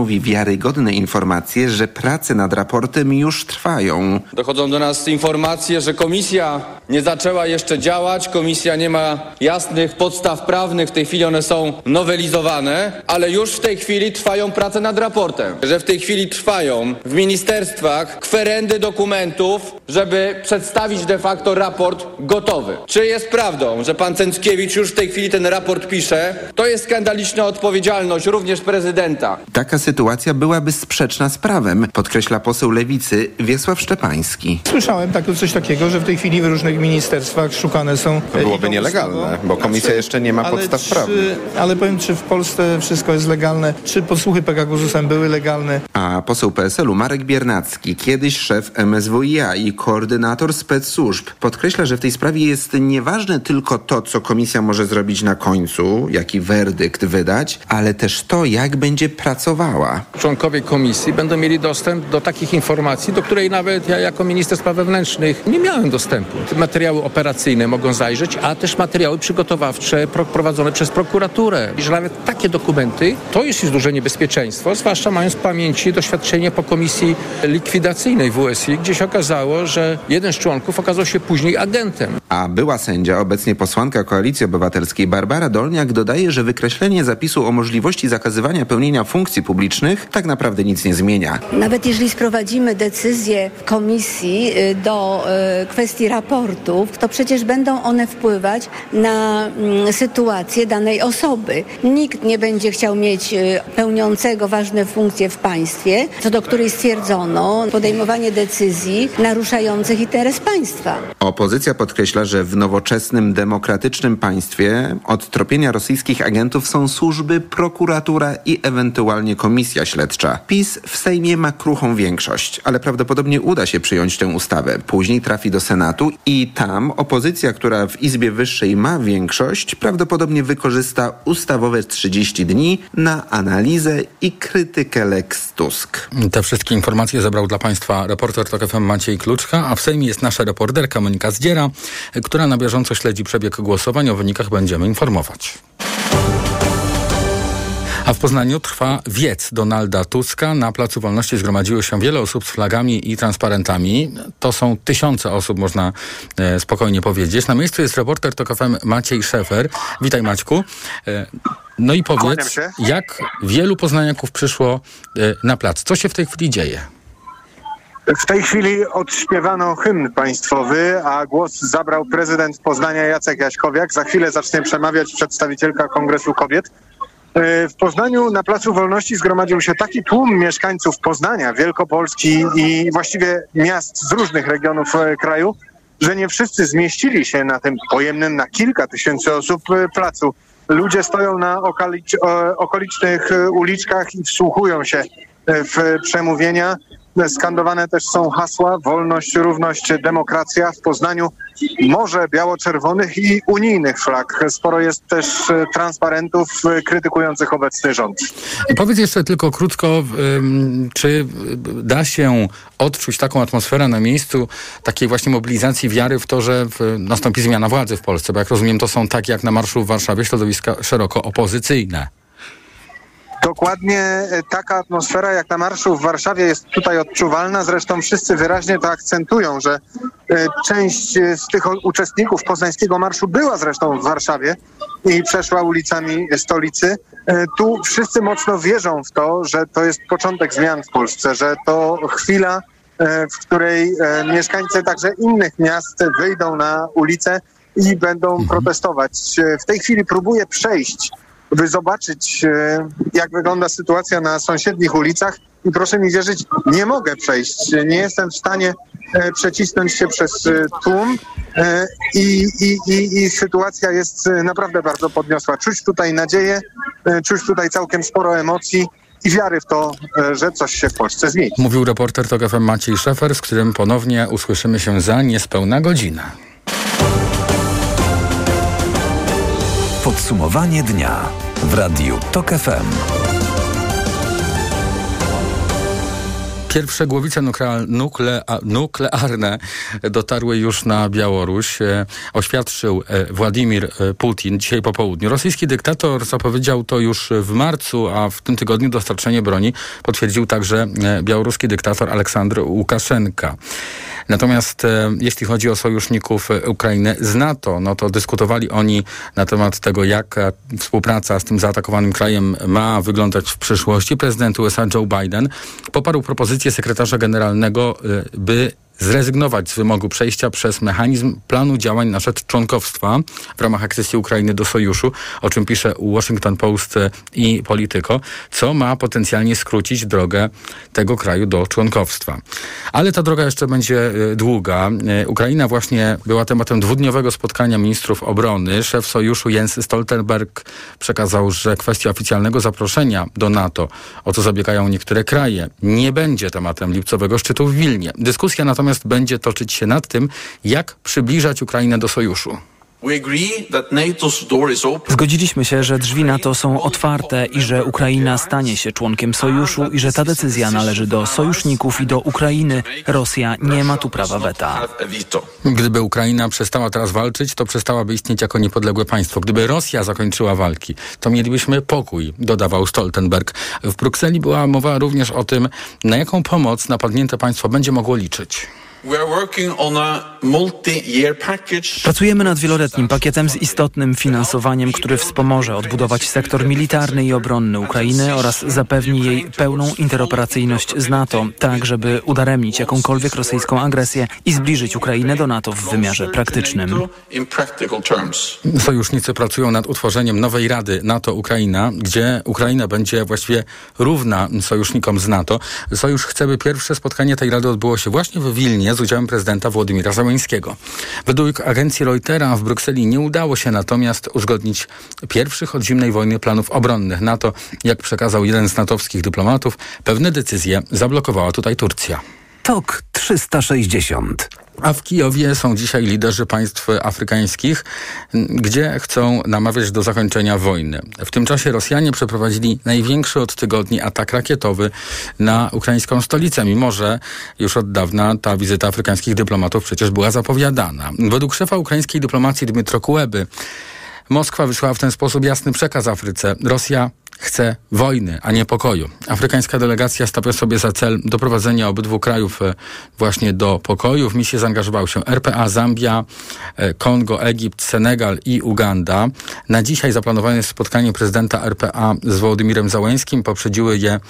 mówi wiarygodne informacje, że prace nad raportem już trwają. Dochodzą do nas informacje, że komisja nie zaczęła jeszcze działać, komisja nie ma jasnych podstaw prawnych, w tej chwili one są nowelizowane, ale już w tej chwili trwają prace nad raportem, że w tej chwili trwają w ministerstwach kwerendy dokumentów, żeby przedstawić de facto raport gotowy. Czy jest prawdą, że pan Cęckiewicz już w tej chwili ten raport pisze? To jest skandaliczna odpowiedzialność również prezydenta. Taka sytuacja byłaby sprzeczna z prawem, podkreśla poseł Lewicy Wiesław Szczepański. Słyszałem tak, coś takiego, że w tej chwili w różnych ministerstwach szukane są... To byłoby nielegalne, bo komisja Znaczy, jeszcze nie ma ale podstaw czy, prawnych. Ale powiem, czy w Polsce wszystko jest legalne? Czy podsłuchy Pegagusem były legalne? A poseł PSL-u Marek Biernacki, kiedyś szef MSWiA i koordynator spec służb, podkreśla, że w tej sprawie jest nieważne tylko to, co komisja może zrobić na końcu, jaki werdykt wydać, ale też to, jak będzie pracowała. Członkowie komisji będą mieli dostęp do takich informacji, do której nawet ja jako minister spraw wewnętrznych nie miałem dostępu. Te materiały operacyjne mogą zajrzeć, a też materiały przygotowawcze pro- prowadzone przez prokuraturę. I że nawet takie dokumenty to jest już duże niebezpieczeństwo, zwłaszcza mając w pamięci doświadczenie po komisji likwidacyjnej WSI, gdzie się okazało, że jeden z członków okazał się później agentem. A była sędzia, obecnie posłanka Koalicji Obywatelskiej Barbara Dolniak dodaje, że wykreślenie zapisu o możliwości zakazywania pełnienia funkcji publicznych tak naprawdę nic nie zmienia. Nawet jeżeli sprowadzimy decyzję komisji y, do y, kwestii raportów, to przecież będą one wpływać na mm, sytuację danej osoby. Nikt nie będzie chciał mieć y, pełniącego ważne funkcje w państwie, co do której stwierdzono podejmowanie decyzji naruszających interes państwa. Opozycja podkreśla, że w nowoczesnym, demokratycznym państwie od tropienia rosyjskich agentów są służby, prokuratura i ewentualnie komisja śledcza. PiS w Sejmie ma kruchą większość, ale prawdopodobnie uda się przyjąć tę ustawę. Później trafi do Senatu i tam opozycja, która w Izbie Wyższej ma większość, prawdopodobnie wykorzysta ustawowe 30 dni na analizę i krytykę Lex Tusk. Te wszystkie informacje zebrał dla Państwa reporter TOK FM Maciej Kluczka, a w Sejmie jest nasza reporterka Monika Zdziera, która na bieżąco śledzi przebieg głosowań. O wynikach będziemy informować. A w Poznaniu trwa wiec Donalda Tuska. Na Placu Wolności zgromadziło się wiele osób z flagami i transparentami. To są tysiące osób, można e, spokojnie powiedzieć. Na miejscu jest reporter TOK FM Maciej Szefer. Witaj Maćku. E, no i powiedz, jak wielu poznaniaków przyszło e, na plac? Co się w tej chwili dzieje? W tej chwili odśpiewano hymn państwowy, a głos zabrał prezydent Poznania Jacek Jaśkowiak. Za chwilę zacznie przemawiać przedstawicielka Kongresu Kobiet. E, W Poznaniu na Placu Wolności zgromadził się taki tłum mieszkańców Poznania, Wielkopolski i właściwie miast z różnych regionów e, kraju, że nie wszyscy zmieścili się na tym pojemnym na kilka tysięcy osób e, placu. Ludzie stoją na okolicznych uliczkach i wsłuchują się w przemówienia. Skandowane też są hasła wolność, równość, demokracja. W Poznaniu morze biało-czerwonych i unijnych flag. Sporo jest też e, transparentów e, krytykujących obecny rząd. Powiedz jeszcze tylko krótko, czy da się odczuć taką atmosferę na miejscu takiej właśnie mobilizacji wiary w to, że nastąpi zmiana władzy w Polsce? Bo jak rozumiem, to są tak jak na marszu w Warszawie środowiska szeroko opozycyjne. Dokładnie e, taka atmosfera jak na marszu w Warszawie jest tutaj odczuwalna. Zresztą wszyscy wyraźnie to akcentują, że e, część e, z tych uczestników poznańskiego marszu była zresztą w Warszawie i przeszła ulicami stolicy. Tu wszyscy mocno wierzą w to, że to jest początek zmian w Polsce, że to chwila, w której mieszkańcy także innych miast wyjdą na ulicę i będą protestować. E, W tej chwili próbuję przejść by zobaczyć, e, jak wygląda sytuacja na sąsiednich ulicach. I proszę mi wierzyć, nie mogę przejść. Nie jestem w stanie e, przecisnąć się przez e, tłum i, i, i, i sytuacja jest naprawdę bardzo podniosła. Czuć tutaj nadzieję, czuć tutaj całkiem sporo emocji i wiary w to, że coś się w Polsce zmieni. Mówił reporter TOK FM Maciej Szefer, z którym ponownie usłyszymy się za niespełna godzinę. Podsumowanie dnia w Radiu TOK FM. Pierwsze głowice nuklea nuklearne dotarły już na Białoruś. E, oświadczył e, Władimir e, Putin dzisiaj po południu. Rosyjski dyktator zapowiedział to już w marcu, a w tym tygodniu dostarczenie broni potwierdził także białoruski dyktator Aleksandr Łukaszenka. Natomiast jeśli chodzi o sojuszników Ukrainy z NATO, no to dyskutowali oni na temat tego, jak współpraca z tym zaatakowanym krajem ma wyglądać w przyszłości. Prezydent USA Joe Biden poparł propozycję sekretarza generalnego, by zrezygnować z wymogu przejścia przez mechanizm planu działań na rzecz członkowstwa w ramach akcesji Ukrainy do sojuszu, o czym pisze Washington Post i Polityko, co ma potencjalnie skrócić drogę tego kraju do członkowstwa. Ale ta droga jeszcze będzie e, długa. E, Ukraina właśnie była tematem dwudniowego spotkania ministrów obrony. Szef sojuszu Jens Stoltenberg przekazał, że kwestia oficjalnego zaproszenia do NATO, o co zabiegają niektóre kraje, nie będzie tematem lipcowego szczytu w Wilnie. Dyskusja natomiast natomiast będzie toczyć się nad tym, jak przybliżać Ukrainę do sojuszu. Zgodziliśmy się, że drzwi NATO są otwarte i że Ukraina stanie się członkiem sojuszu i że ta decyzja należy do sojuszników i do Ukrainy. Rosja nie ma tu prawa weta. Gdyby Ukraina przestała teraz walczyć, to przestałaby istnieć jako niepodległe państwo. Gdyby Rosja zakończyła walki, to mielibyśmy pokój, dodawał Stoltenberg. W Brukseli była mowa również o tym, na jaką pomoc napadnięte państwo będzie mogło liczyć. We're working on a Pracujemy nad wieloletnim pakietem z istotnym finansowaniem, który wspomoże odbudować sektor militarny i obronny Ukrainy oraz zapewni jej pełną interoperacyjność z NATO, tak żeby udaremnić jakąkolwiek rosyjską agresję i zbliżyć Ukrainę do NATO w wymiarze praktycznym. Sojusznicy pracują nad utworzeniem nowej Rady NATO-Ukraina, gdzie Ukraina będzie właściwie równa sojusznikom z NATO. Sojusz chce, by pierwsze spotkanie tej Rady odbyło się właśnie w Wilnie, z udziałem prezydenta Władimira Według agencji Reutera w Brukseli nie udało się natomiast uzgodnić pierwszych od zimnej wojny planów obronnych NATO. Jak przekazał jeden z natowskich dyplomatów, pewne decyzje zablokowała tutaj Turcja. TOK 360 a w Kijowie są dzisiaj liderzy państw afrykańskich, gdzie chcą namawiać do zakończenia wojny. W tym czasie Rosjanie przeprowadzili największy od tygodni atak rakietowy na ukraińską stolicę, mimo że już od dawna ta wizyta afrykańskich dyplomatów przecież była zapowiadana. Według szefa ukraińskiej dyplomacji Dmytro Kuleby Moskwa wysłała w ten sposób jasny przekaz Afryce. Rosja chce wojny, a nie pokoju. Afrykańska delegacja stawia sobie za cel doprowadzenia obydwu krajów e, właśnie do pokoju. W misję zaangażował się RPA, Zambia, e, Kongo, Egipt, Senegal i Uganda. Na dzisiaj zaplanowane jest spotkanie prezydenta RPA z Wołodymirem Załęskim. Poprzedziły je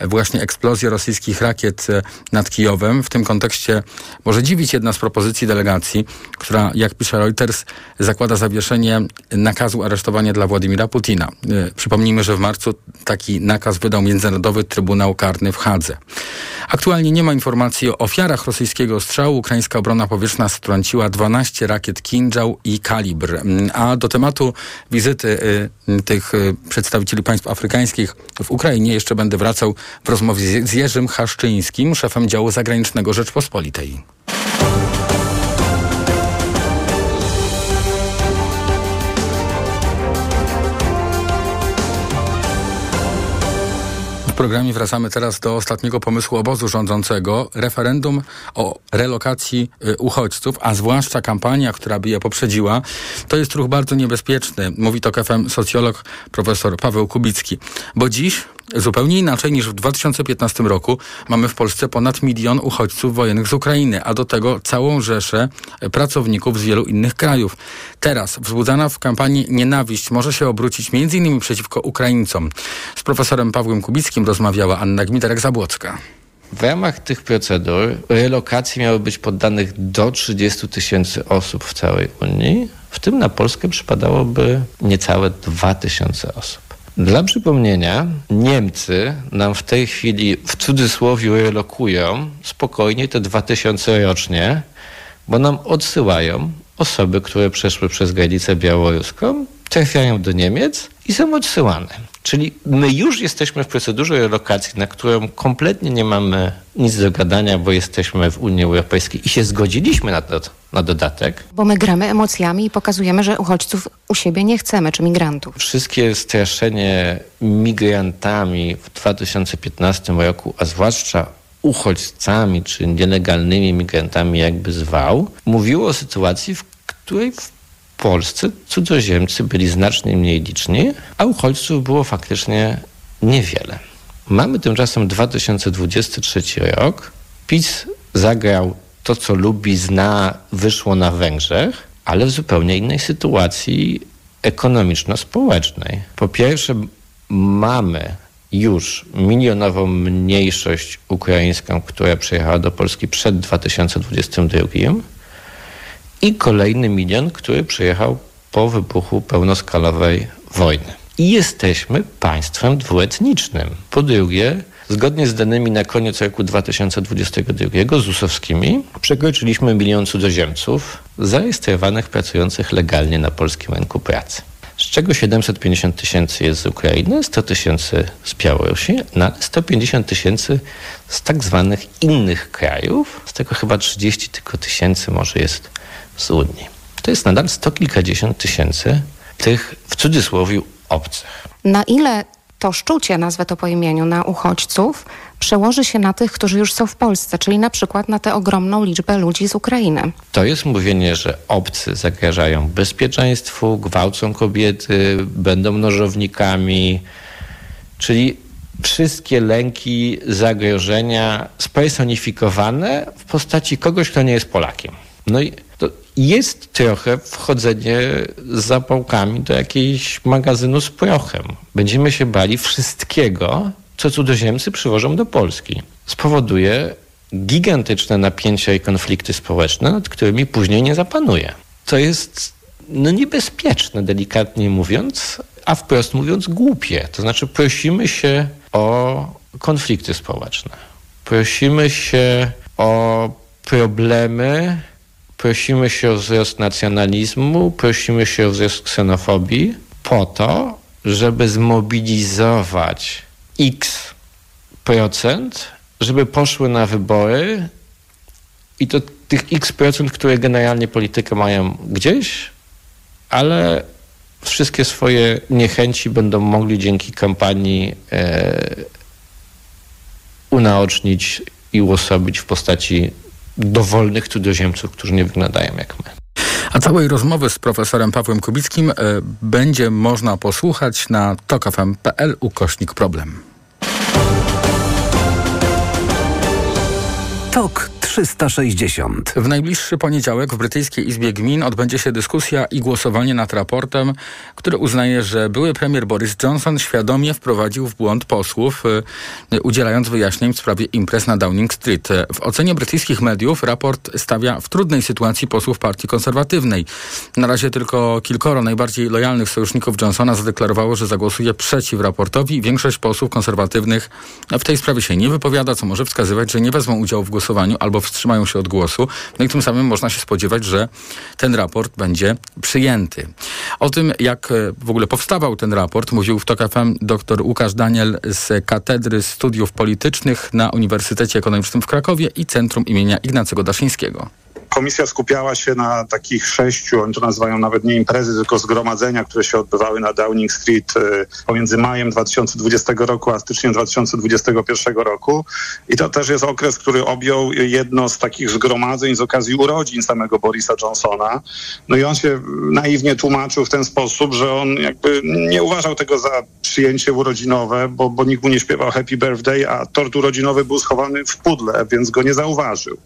właśnie eksplozje rosyjskich rakiet e, nad Kijowem. W tym kontekście może dziwić jedna z propozycji delegacji, która, jak pisze Reuters, zakłada zawieszenie nakazu aresztowania dla Władimira Putina. Przypomnijmy, że w marcu marcu taki nakaz wydał Międzynarodowy Trybunał Karny w Hadze. Aktualnie nie ma informacji o ofiarach rosyjskiego strzału. Ukraińska obrona powietrzna strąciła 12 rakiet Kinżał i Kalibr. A do tematu wizyty y, tych y, przedstawicieli państw afrykańskich w Ukrainie jeszcze będę wracał w rozmowie z Jerzym Haszczyńskim, szefem działu zagranicznego Rzeczpospolitej. Programie wracamy teraz do ostatniego pomysłu obozu rządzącego. Referendum o relokacji y, uchodźców, a zwłaszcza kampania, która by je poprzedziła. To jest ruch bardzo niebezpieczny, mówi to KFM socjolog profesor Paweł Kubicki. Bo dziś Zupełnie inaczej niż w 2015 roku mamy w Polsce ponad milion uchodźców wojennych z Ukrainy, a do tego całą rzeszę pracowników z wielu innych krajów. Teraz wzbudzana w kampanii nienawiść może się obrócić m.in. przeciwko Ukraińcom. Z profesorem Pawłem Kubickim rozmawiała Anna Gmitarek-Zabłocka. W ramach tych procedur relokacji miały być poddanych do 30 tysięcy osób w całej Unii, w tym na Polskę przypadałoby niecałe 2 tysiące osób. Dla przypomnienia, Niemcy nam w tej chwili w cudzysłowie relokują spokojnie te 2000 rocznie, bo nam odsyłają osoby, które przeszły przez granicę białoruską, trafiają do Niemiec i są odsyłane. Czyli my już jesteśmy w procedurze relokacji, na którą kompletnie nie mamy nic do gadania, bo jesteśmy w Unii Europejskiej i się zgodziliśmy na, to, na dodatek. Bo my gramy emocjami i pokazujemy, że uchodźców u siebie nie chcemy, czy migrantów. Wszystkie straszenie migrantami w 2015 roku, a zwłaszcza uchodźcami czy nielegalnymi migrantami jakby zwał, mówiło o sytuacji, w której w Polsce cudzoziemcy byli znacznie mniej liczni, a uchodźców było faktycznie niewiele. Mamy tymczasem 2023 rok. PiS zagrał to, co lubi, zna, wyszło na Węgrzech, ale w zupełnie innej sytuacji ekonomiczno-społecznej. Po pierwsze, mamy już milionową mniejszość ukraińską, która przyjechała do Polski przed 2022 i kolejny milion, który przyjechał po wybuchu pełnoskalowej wojny. I jesteśmy państwem dwuetnicznym. Po drugie, zgodnie z danymi na koniec roku 2022 ZUS-owskimi przekroczyliśmy milion cudzoziemców zarejestrowanych pracujących legalnie na polskim rynku pracy z czego 750 tysięcy jest z Ukrainy, 100 tysięcy z Białorusi, no ale 150 tysięcy z tak zwanych innych krajów, z tego chyba 30 tylko tysięcy może jest z Unii. To jest nadal sto kilkadziesiąt tysięcy tych w cudzysłowie obcych. Na ile to szczucie, nazwę to po imieniu, na uchodźców przełoży się na tych, którzy już są w Polsce, czyli na przykład na tę ogromną liczbę ludzi z Ukrainy. To jest mówienie, że obcy zagrażają bezpieczeństwu, gwałcą kobiety, będą nożownikami, czyli wszystkie lęki, zagrożenia spersonifikowane w postaci kogoś, kto nie jest Polakiem. No i to jest trochę wchodzenie z zapałkami do jakiegoś magazynu z prochem. Będziemy się bali wszystkiego, co cudzoziemcy przywożą do Polski. Spowoduje gigantyczne napięcia i konflikty społeczne, nad którymi później nie zapanuje. To jest no, niebezpieczne, delikatnie mówiąc, a wprost mówiąc głupie. To znaczy prosimy się o konflikty społeczne. Prosimy się o problemy, prosimy się o wzrost nacjonalizmu, prosimy się o wzrost ksenofobii po to, żeby zmobilizować x procent, żeby poszły na wybory i to tych x procent, które generalnie politykę mają gdzieś, ale wszystkie swoje niechęci będą mogli dzięki kampanii e, unaocznić i uosobić w postaci dowolnych cudzoziemców, którzy nie wyglądają jak my. A całej rozmowy z profesorem Pawłem Kubickim y, będzie można posłuchać na tokafm.pl ukośnik problem. Tok 360. W najbliższy poniedziałek w Brytyjskiej Izbie Gmin odbędzie się dyskusja i głosowanie nad raportem, który uznaje, że były premier Boris Johnson świadomie wprowadził w błąd posłów, y, udzielając wyjaśnień w sprawie imprez na Downing Street. W ocenie brytyjskich mediów raport stawia w trudnej sytuacji posłów partii konserwatywnej. Na razie tylko kilkoro najbardziej lojalnych sojuszników Johnsona zadeklarowało, że zagłosuje przeciw raportowi. Większość posłów konserwatywnych w tej sprawie się nie wypowiada, co może wskazywać, że nie wezmą udziału w głosowaniu albo wstrzymają się od głosu. No i tym samym można się spodziewać, że ten raport będzie przyjęty. O tym, jak e, w ogóle powstawał ten raport, mówił w TOK FM dr Łukasz Daniel z Katedry Studiów Politycznych na Uniwersytecie Ekonomicznym w Krakowie i Centrum imienia Ignacego Daszyńskiego komisja skupiała się na takich sześciu, oni to nazywają nawet nie imprezy, tylko zgromadzenia, które się odbywały na Downing Street y, pomiędzy majem 2020 roku a styczniem 2021 roku. I to też jest okres, który objął jedno z takich zgromadzeń z okazji urodzin samego Borisa Johnsona. No i on się naiwnie tłumaczył w ten sposób, że on jakby nie uważał tego za przyjęcie urodzinowe, bo, bo nikt mu nie śpiewał Happy Birthday, a tort urodzinowy był schowany w pudle, więc go nie zauważył.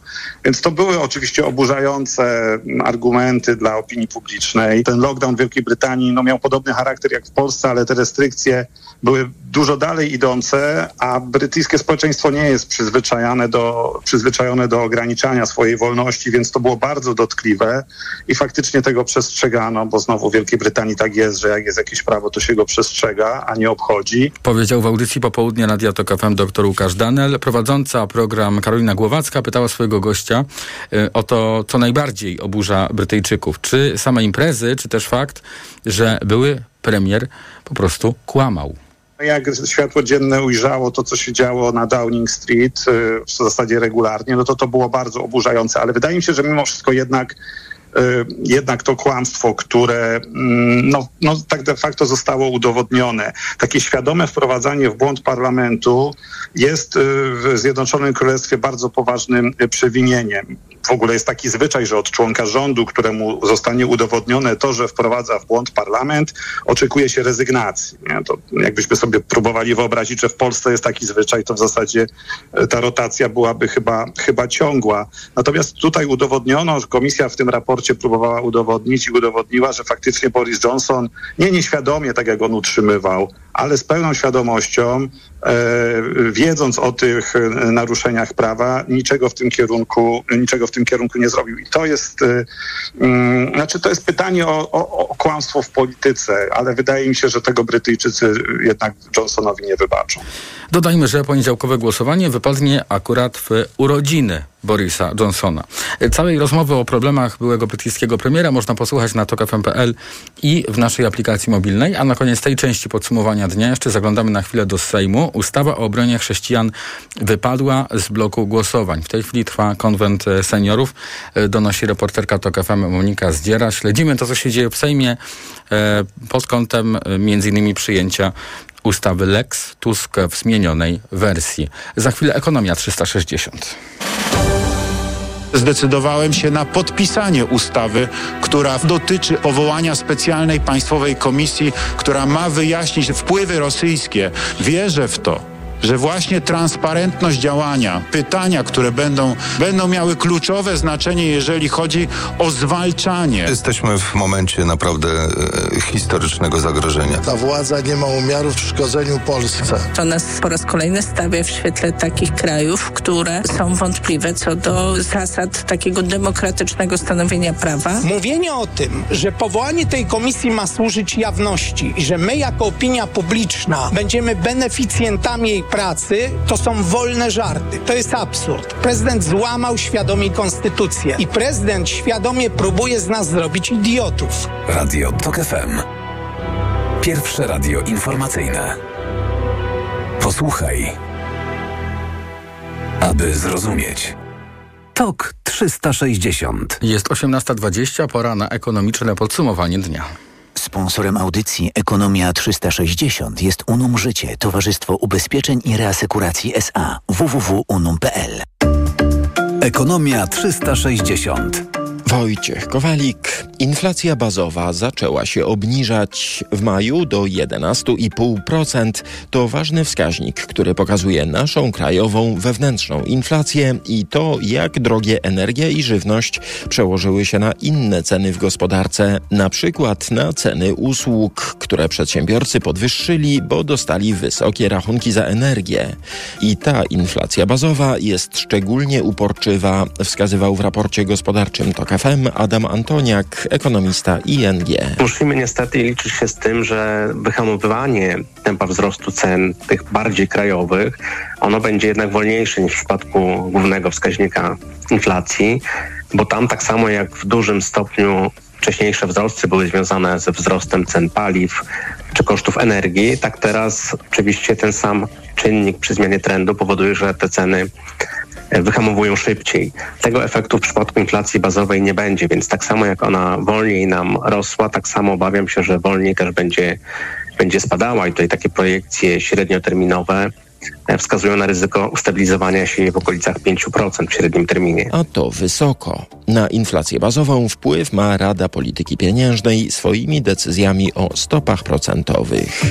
Więc to były oczywiście oburzające argumenty dla opinii publicznej. Ten lockdown w Wielkiej Brytanii no, miał podobny charakter jak w Polsce, ale te restrykcje były dużo dalej idące, a brytyjskie społeczeństwo nie jest przyzwyczajone do, przyzwyczajone do ograniczania swojej wolności, więc to było bardzo dotkliwe i faktycznie tego przestrzegano, bo znowu w Wielkiej Brytanii tak jest, że jak jest jakieś prawo, to się go przestrzega, a nie obchodzi. Powiedział w audycji popołudnia na Tok FM dr Łukasz Danel. Prowadząca program Karolina Głowacka pytała swojego gościa y, o to, co najbardziej oburza Brytyjczyków. Czy same imprezy, czy też fakt, że były premier po prostu kłamał jak światło dzienne ujrzało to, co się działo na Downing Street y, w zasadzie regularnie, no to to było bardzo oburzające. Ale wydaje mi się, że mimo wszystko jednak jednak to kłamstwo, które mm, no, no, tak de facto zostało udowodnione. Takie świadome wprowadzanie w błąd parlamentu jest w Zjednoczonym Królestwie bardzo poważnym przewinieniem. W ogóle jest taki zwyczaj, że od członka rządu, któremu zostanie udowodnione to, że wprowadza w błąd parlament, oczekuje się rezygnacji. Nie? To jakbyśmy sobie próbowali wyobrazić, że w Polsce jest taki zwyczaj, to w zasadzie e, ta rotacja byłaby chyba, chyba ciągła. Natomiast tutaj udowodniono, że komisja w tym raporcie próbowała udowodnić i udowodniła, że faktycznie Boris Johnson nie nieświadomie, tak jak on utrzymywał, ale z pełną świadomością, e, wiedząc o tych e, naruszeniach prawa, niczego w tym kierunku, niczego w tym kierunku nie zrobił. I to jest, e, mm, znaczy to jest pytanie o, o, o kłamstwo w polityce, ale wydaje mi się, że tego Brytyjczycy jednak Johnsonowi nie wybaczą. Dodajmy, że poniedziałkowe głosowanie wypadnie akurat w urodziny Borisa Johnsona. Całej rozmowy o problemach byłego brytyjskiego premiera można posłuchać na tokafm.pl i w naszej aplikacji mobilnej, a na koniec tej części podsumowania dnia jeszcze zaglądamy na chwilę do Sejmu. Ustawa o obronie chrześcijan wypadła z bloku głosowań. W tej chwili trwa konwent seniorów, donosi reporterka TOK FM Monika Zdziera. Śledzimy to, co się dzieje w Sejmie e, pod kątem e, innymi przyjęcia ustawy Lex Tusk w zmienionej wersji. Za chwilę ekonomia 360 zdecydowałem się na podpisanie ustawy, która dotyczy powołania specjalnej państwowej komisji, która ma wyjaśnić wpływy rosyjskie. Wierzę w to że właśnie transparentność działania, pytania, które będą, będą miały kluczowe znaczenie, jeżeli chodzi o zwalczanie. Jesteśmy w momencie naprawdę e, historycznego zagrożenia. Ta władza nie ma umiarów w szkodzeniu Polsce. To nas po raz kolejny stawia w świetle takich krajów, które są wątpliwe co do zasad takiego demokratycznego stanowienia prawa. Mówienie o tym, że powołanie tej komisji ma służyć jawności i że my jako opinia publiczna będziemy beneficjentami jej pracy to są wolne żarty. To jest absurd. Prezydent złamał świadomie konstytucję i prezydent świadomie próbuje z nas zrobić idiotów. Radio TOK FM. Pierwsze radio informacyjne. Posłuchaj, aby zrozumieć. TOK 360. Jest 18.20, pora na ekonomiczne podsumowanie dnia. Sponsorem audycji Ekonomia 360 jest Unum Życie, Towarzystwo Ubezpieczeń i Reasekuracji SA www.unum.pl. Ekonomia 360. Wojciech Kowalik. Inflacja bazowa zaczęła się obniżać w maju do 11,5%. To ważny wskaźnik, który pokazuje naszą krajową wewnętrzną inflację i to, jak drogie energia i żywność przełożyły się na inne ceny w gospodarce, na przykład na ceny usług, które przedsiębiorcy podwyższyli, bo dostali wysokie rachunki za energię. I ta inflacja bazowa jest szczególnie uporczywa, wskazywał w raporcie gospodarczym TOK FM Adam Antoniak, ekonomista ING. Musimy niestety liczyć się z tym, że wyhamowywanie tempa wzrostu cen tych bardziej krajowych, ono będzie jednak wolniejsze niż w przypadku głównego wskaźnika inflacji, bo tam tak samo jak w dużym stopniu wcześniejsze wzrosty były związane ze wzrostem cen paliw czy kosztów energii, tak teraz oczywiście ten sam czynnik przy zmianie trendu powoduje, że te ceny wyhamowują szybciej. Tego efektu w przypadku inflacji bazowej nie będzie, więc tak samo jak ona wolniej nam rosła, tak samo obawiam się, że wolniej też będzie, będzie spadała i tutaj takie projekcje średnioterminowe e, wskazują na ryzyko ustabilizowania się w okolicach 5% w średnim terminie. A to wysoko. Na inflację bazową wpływ ma Rada Polityki Pieniężnej swoimi decyzjami o stopach procentowych.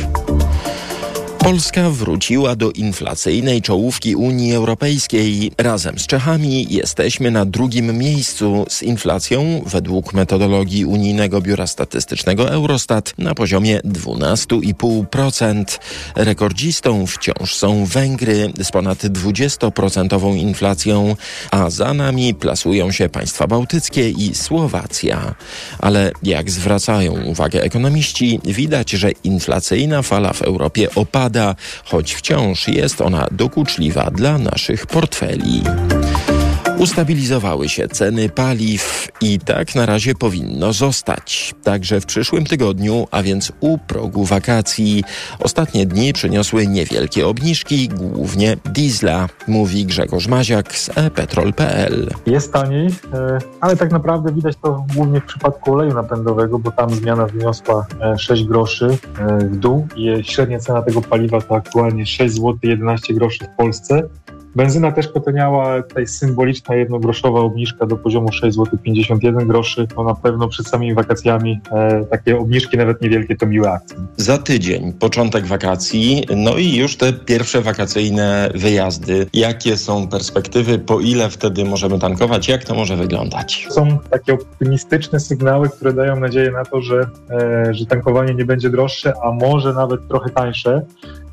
Polska wróciła do inflacyjnej czołówki Unii Europejskiej. Razem z Czechami jesteśmy na drugim miejscu z inflacją według metodologii Unijnego Biura Statystycznego Eurostat na poziomie 12,5%. Rekordzistą wciąż są Węgry z ponad 20% inflacją, a za nami plasują się państwa bałtyckie i Słowacja. Ale jak zwracają uwagę ekonomiści, widać, że inflacyjna fala w Europie opada choć wciąż jest ona dokuczliwa dla naszych portfeli. Ustabilizowały się ceny paliw i tak na razie powinno zostać. Także w przyszłym tygodniu, a więc u progu wakacji. Ostatnie dni przyniosły niewielkie obniżki, głównie diesla, mówi Grzegorz Maziak z epetrol.pl. Jest taniej, e, ale tak naprawdę widać to głównie w przypadku oleju napędowego, bo tam zmiana wyniosła 6 e, groszy e, w dół i średnia cena tego paliwa to aktualnie 6 zł 11 groszy w Polsce. Benzyna też potaniała, tutaj symboliczna jednogroszowa obniżka do poziomu 6,51 zł groszy. To na pewno przed samymi wakacjami e, takie obniżki nawet niewielkie to miłe akcje. Za tydzień początek wakacji, no i już te pierwsze wakacyjne wyjazdy. Jakie są perspektywy, po ile wtedy możemy tankować, jak to może wyglądać? Są takie optymistyczne sygnały, które dają nadzieję na to, że, e, że tankowanie nie będzie droższe, a może nawet trochę tańsze.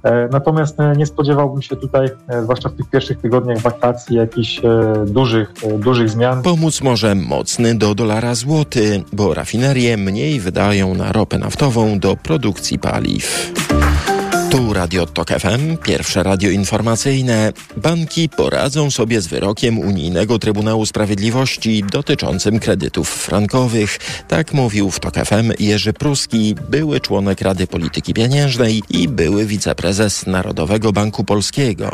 E, natomiast e, nie spodziewałbym się tutaj, e, zwłaszcza w tych pierwszych tygodniach wakacji, jakichś dużych, dużych zmian. Pomóc może mocny do dolara złoty, bo rafinerie mniej wydają na ropę naftową do produkcji paliw. Tu Radio Tok FM, pierwsze radio informacyjne. Banki poradzą sobie z wyrokiem Unijnego Trybunału Sprawiedliwości dotyczącym kredytów frankowych. Tak mówił w Tok FM Jerzy Pruski, były członek Rady Polityki Pieniężnej i były wiceprezes Narodowego Banku Polskiego.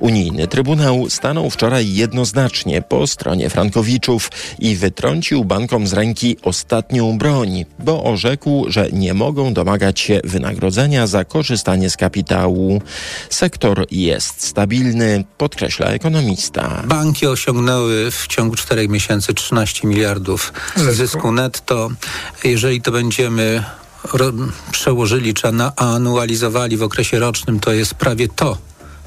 Unijny Trybunał stanął wczoraj jednoznacznie po stronie frankowiczów i wytrącił bankom z ręki ostatnią broń, bo orzekł, że nie mogą domagać się wynagrodzenia za korzystanie z kapitału. Sektor jest stabilny, podkreśla ekonomista. Banki osiągnęły w ciągu czterech miesięcy 13 miliardów zysku netto. Jeżeli to będziemy przełożyli czy anualizowali w okresie rocznym, to jest prawie to,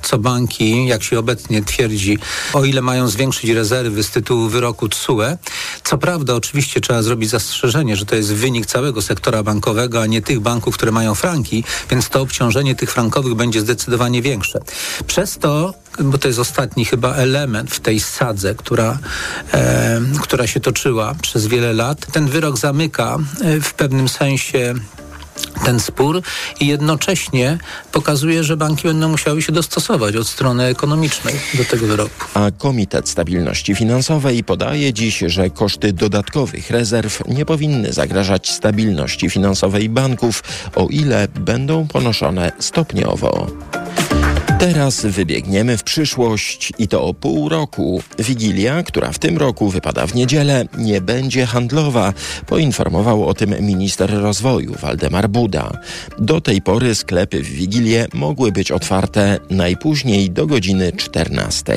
co banki, jak się obecnie twierdzi, o ile mają zwiększyć rezerwy z tytułu wyroku TSUE. Co prawda, oczywiście trzeba zrobić zastrzeżenie, że to jest wynik całego sektora bankowego, a nie tych banków, które mają franki, więc to obciążenie tych frankowych będzie zdecydowanie większe. Przez to bo to jest ostatni chyba element w tej sadze, która, e, która się toczyła przez wiele lat. Ten wyrok zamyka e, w pewnym sensie ten spór i jednocześnie pokazuje, że banki będą musiały się dostosować od strony ekonomicznej do tego wyroku. A Komitet Stabilności Finansowej podaje dziś, że koszty dodatkowych rezerw nie powinny zagrażać stabilności finansowej banków, o ile będą ponoszone stopniowo. Teraz wybiegniemy w przyszłość i to o pół roku. Wigilia, która w tym roku wypada w niedzielę, nie będzie handlowa, poinformował o tym minister rozwoju Waldemar Buda. Do tej pory sklepy w Wigilię mogły być otwarte najpóźniej do godziny 14.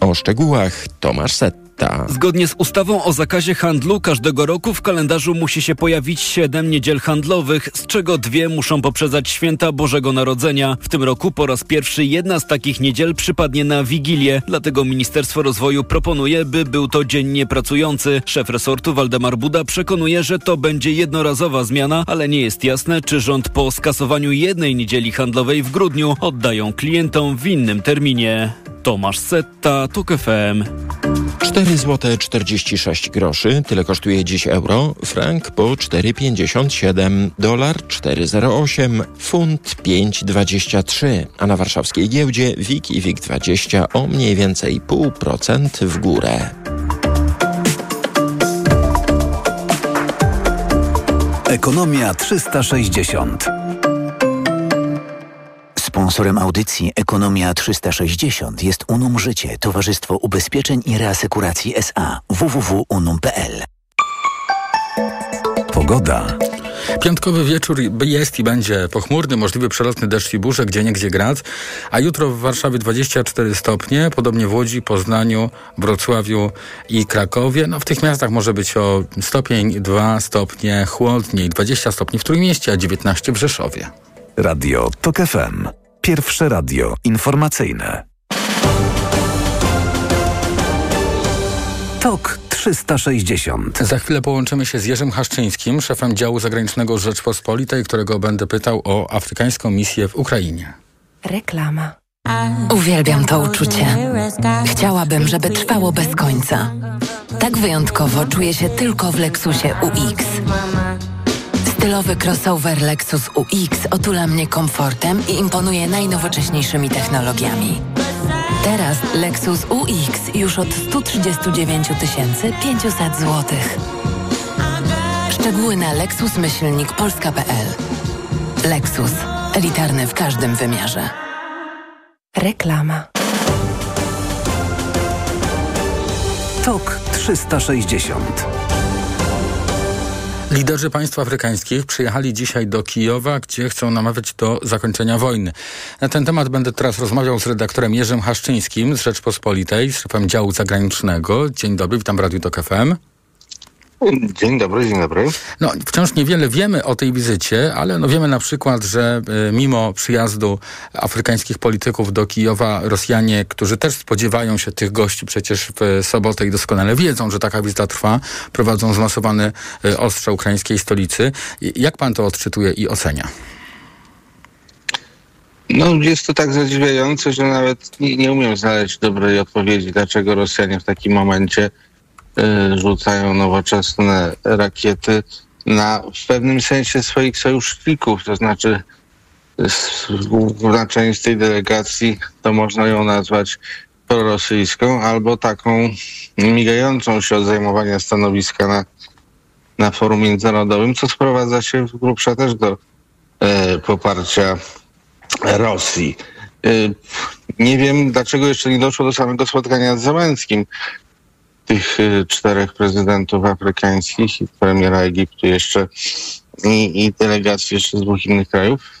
O szczegółach Tomasz Set. Zgodnie z ustawą o zakazie handlu każdego roku w kalendarzu musi się pojawić siedem niedziel handlowych, z czego dwie muszą poprzedzać święta Bożego Narodzenia. W tym roku po raz pierwszy jedna z takich niedziel przypadnie na Wigilię, dlatego Ministerstwo Rozwoju proponuje, by był to dzień niepracujący. Szef resortu Waldemar Buda przekonuje, że to będzie jednorazowa zmiana, ale nie jest jasne, czy rząd po skasowaniu jednej niedzieli handlowej w grudniu oddają klientom w innym terminie. Tomasz Setta, TOK FM. 4 zł 46 groszy, tyle kosztuje dziś euro, frank po 4,57, dolar 4,08, funt 5,23, a na warszawskiej giełdzie WIG i WIG20 o mniej więcej 0,5% w górę. Ekonomia 360. Sponsorem audycji Ekonomia 360 jest Unum Życie, Towarzystwo Ubezpieczeń i Reasekuracji SA www.unum.pl. Pogoda. Piątkowy wieczór jest i będzie pochmurny, możliwy przelotny deszcz i burze, gdzie niegdzie grad, a jutro w Warszawie 24 stopnie, podobnie w Łodzi, Poznaniu, Wrocławiu i Krakowie. No w tych miastach może być o stopień, 2 stopnie chłodniej, 20 stopni w Trójmieście, a 19 w Rzeszowie. Radio TOK FM. Pierwsze radio informacyjne. TOK 360. Za chwilę połączymy się z Jerzym Haszczyńskim, szefem działu zagranicznego Rzeczpospolitej, którego będę pytał o afrykańską misję w Ukrainie. Reklama. Uwielbiam to uczucie. Chciałabym, żeby trwało bez końca. Tak wyjątkowo czuję się tylko w Lexusie UX. Stylowy crossover Lexus UX otula mnie komfortem i imponuje najnowocześniejszymi technologiami. Teraz Lexus UX już od 139 500 zł. Szczegóły na lexusmyślnikpolska.pl Lexus. Elitarny w każdym wymiarze. Reklama. Tok 360. Liderzy państw afrykańskich przyjechali dzisiaj do Kijowa, gdzie chcą namawiać do zakończenia wojny. Na ten temat będę teraz rozmawiał z redaktorem Jerzym Haszczyńskim z Rzeczpospolitej, z szefem działu zagranicznego. Dzień dobry, witam Radio Tok FM. Dzień dobry, dzień dobry. No, wciąż niewiele wiemy o tej wizycie, ale no wiemy na przykład, że y, mimo przyjazdu afrykańskich polityków do Kijowa, Rosjanie, którzy też spodziewają się tych gości przecież w sobotę i doskonale wiedzą, że taka wizyta trwa, prowadzą zmasowany y, ostrze ukraińskiej stolicy. Jak pan to odczytuje i ocenia? No, jest to tak zadziwiające, że nawet nie, nie umiem znaleźć dobrej odpowiedzi, dlaczego Rosjanie w takim momencie rzucają nowoczesne rakiety na w pewnym sensie swoich sojuszników, to znaczy główna część tej delegacji to można ją nazwać prorosyjską albo taką migającą się od zajmowania stanowiska na, na forum międzynarodowym, co sprowadza się w grubsza też do e, poparcia Rosji. E, nie wiem, dlaczego jeszcze nie doszło do samego spotkania z Załęckim tych y, czterech prezydentów afrykańskich i premiera Egiptu jeszcze i, i delegacji jeszcze z dwóch innych krajów.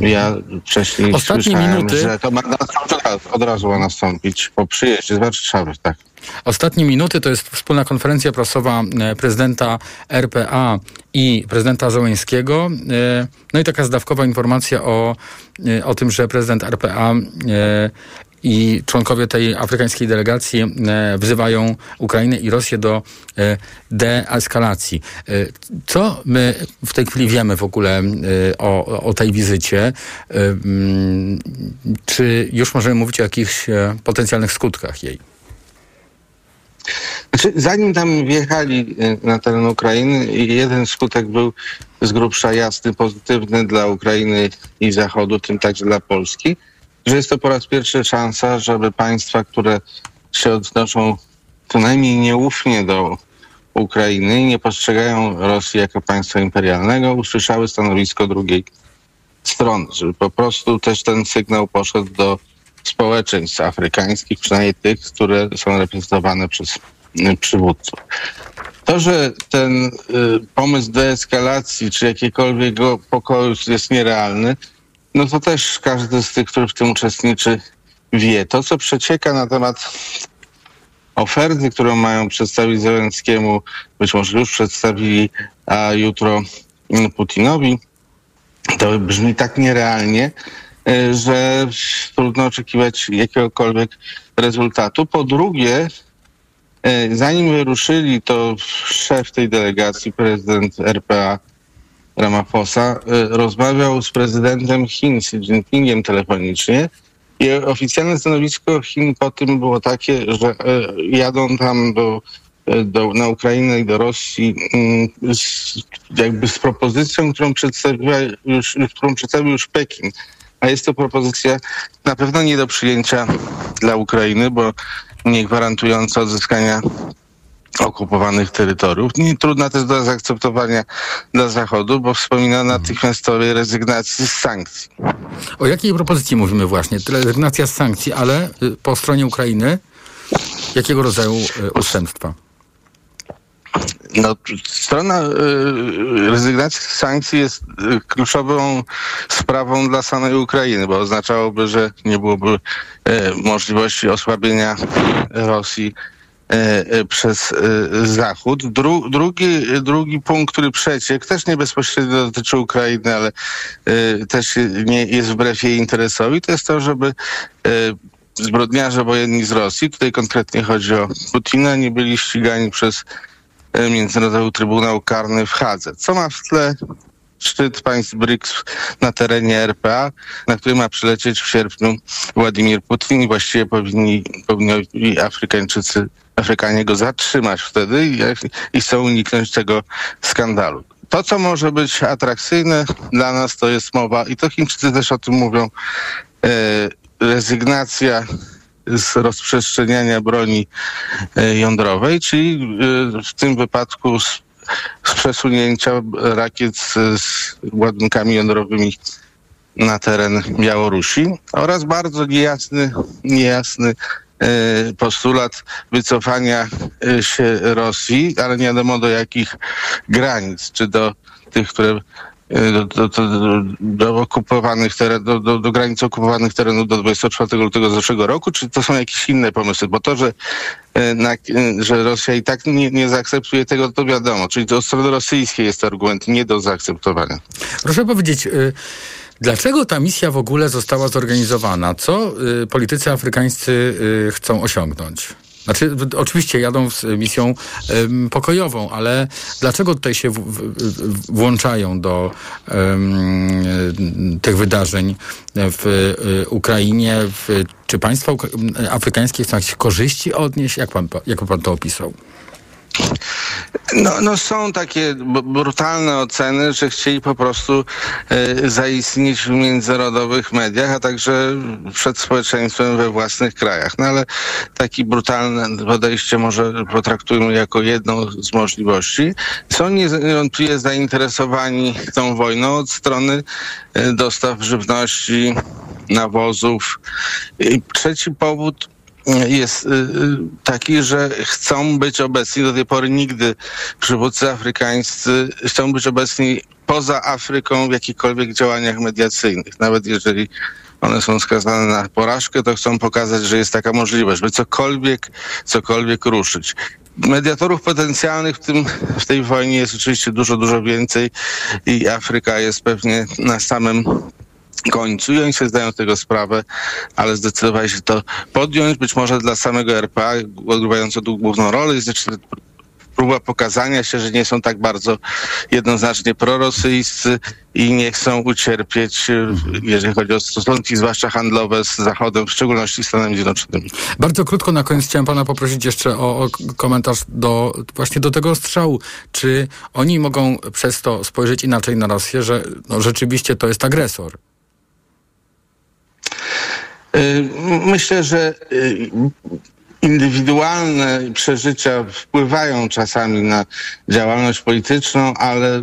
Ja wcześniej Ostatnie słyszałem, minuty... że to ma od razu ma nastąpić po przyjeździe z Warszawy, tak. Ostatnie minuty to jest wspólna konferencja prasowa e, prezydenta RPA i prezydenta Załęskiego. E, no i taka zdawkowa informacja o, e, o tym, że prezydent RPA i członkowie tej afrykańskiej delegacji e, wzywają Ukrainę i Rosję do e, deeskalacji. E, co my w tej chwili wiemy w ogóle o, o tej wizycie? Mm, czy już możemy mówić o jakichś potencjalnych skutkach jej? Znaczy, zanim tam wjechali na teren Ukrainy, jeden skutek był z grubsza jasny, pozytywny dla Ukrainy i Zachodu, tym także dla Polski że jest to po raz pierwszy szansa, żeby państwa, które się odnoszą co najmniej nieufnie do Ukrainy i nie postrzegają Rosji jako państwa imperialnego, usłyszały stanowisko drugiej strony, żeby po prostu też ten sygnał poszedł do społeczeństw afrykańskich, przynajmniej tych, które są reprezentowane przez y, przywódców. To, że ten y, pomysł deeskalacji czy jakiegokolwiek pokoju jest nierealny, no to też każdy z tych, który w tym uczestniczy, wie. To, co przecieka na temat oferty, którą mają przedstawić Zelenskiemu, być może już przedstawili, a jutro Putinowi, to brzmi tak nierealnie, e, że trudno oczekiwać jakiegokolwiek rezultatu. Po drugie, e, zanim wyruszyli, to szef tej delegacji, prezydent RPA, Ramaphosa y, rozmawiał z prezydentem Chin, Xi Jinpingiem telefonicznie i oficjalne stanowisko Chin po tym było takie, że y, jadą tam do, y, do, na Ukrainę i do Rosji z, jakby z propozycją, którą, przedstawiła już, którą przedstawił już Pekin. A jest to propozycja na pewno nie do przyjęcia dla Ukrainy, bo nie gwarantująca odzyskania okupowanych terytoriów. Nie, trudna też do zaakceptowania dla Zachodu, bo wspomina natychmiastowej rezygnacji z sankcji. O jakiej propozycji mówimy właśnie? Rezygnacja z sankcji, ale y, po stronie Ukrainy jakiego rodzaju y, ustępstwa? No, strona y, rezygnacji z sankcji jest y, kluczową sprawą dla samej Ukrainy, bo oznaczałoby, że nie byłoby y, możliwości osłabienia Rosji przez e, Zachód. Dru, drugi, drugi punkt, który przeciekł, też nie bezpośrednio dotyczy Ukrainy, ale też nie jest wbrew jej interesowi, to jest to, żeby zbrodniarze wojenni z Rosji, tutaj konkretnie chodzi o Putina, nie byli ścigani przez Międzynarodowy Trybunał Karny w Hadze. Co ma w tle szczyt państw BRICS na terenie RPA, na który ma przylecieć w sierpniu Władimir Putin i właściwie powinni, powinni Afrykańczycy Afrykanie go zatrzymać wtedy i, i chcą uniknąć tego skandalu. To, co może być atrakcyjne dla nas, to jest mowa, i to Chińczycy też o tym mówią, e, rezygnacja z rozprzestrzeniania broni e, jądrowej, czyli e, w tym wypadku z, z przesunięcia rakiet z, z ładunkami jądrowymi na teren Białorusi. Oraz bardzo niejasny, niejasny e, postulat wycofania e, się Rosji, ale nie wiadomo do jakich granic, czy do tych, które do, do, do, do okupowanych teren, do, do, do granic okupowanych terenów do 24 lutego zeszłego roku, czy to są jakieś inne pomysły? Bo to, że, na, że Rosja i tak nie, nie zaakceptuje tego, to wiadomo. Czyli to od strony rosyjskiej jest argument nie do zaakceptowania. Proszę powiedzieć, y Dlaczego ta misja w ogóle została zorganizowana? Co y, politycy afrykańscy y, chcą osiągnąć? Znaczy, oczywiście jadą z misją pokojową, ale dlaczego tutaj się w, w, włączają do tych wydarzeń w y, Ukrainie? W, czy państwa afrykańskie chcą jakieś korzyści odnieść? Jak pan, jak pan to opisał? No, no są takie brutalne oceny, że chcieli po prostu e, zaistnieć w międzynarodowych mediach, a także przed społeczeństwem we własnych krajach. No ale takie brutalne podejście może potraktujmy jako jedną z możliwości. Są niewątpliwie zainteresowani tą wojną od strony e, dostaw żywności, nawozów. I trzeci powód jest y, y, taki, że chcą być obecni, do tej pory nigdy przywódcy afrykańscy chcą być obecni poza Afryką w jakichkolwiek działaniach mediacyjnych, nawet jeżeli one są skazane na porażkę, to chcą pokazać, że jest taka możliwość, by cokolwiek, cokolwiek ruszyć. Mediatorów potencjalnych w, tym, w tej wojnie jest oczywiście dużo, dużo więcej i Afryka jest pewnie na samym końcu i oni sobie zdają tego sprawę, ale zdecydowali się to podjąć, być może dla samego RPA, odgrywająco tu główną rolę, jest jeszcze próba pokazania się, że nie są tak bardzo jednoznacznie prorosyjscy i nie chcą ucierpieć, jeżeli chodzi o stosunki, zwłaszcza handlowe z Zachodem, w szczególności Stanami Zjednoczonymi. Bardzo krótko na koniec chciałem pana poprosić jeszcze o, o komentarz do właśnie do tego strzału. Czy oni mogą przez to spojrzeć inaczej na Rosję, że no, rzeczywiście to jest agresor? Y, myślę, że y, indywidualne przeżycia wpływają czasami na działalność polityczną, ale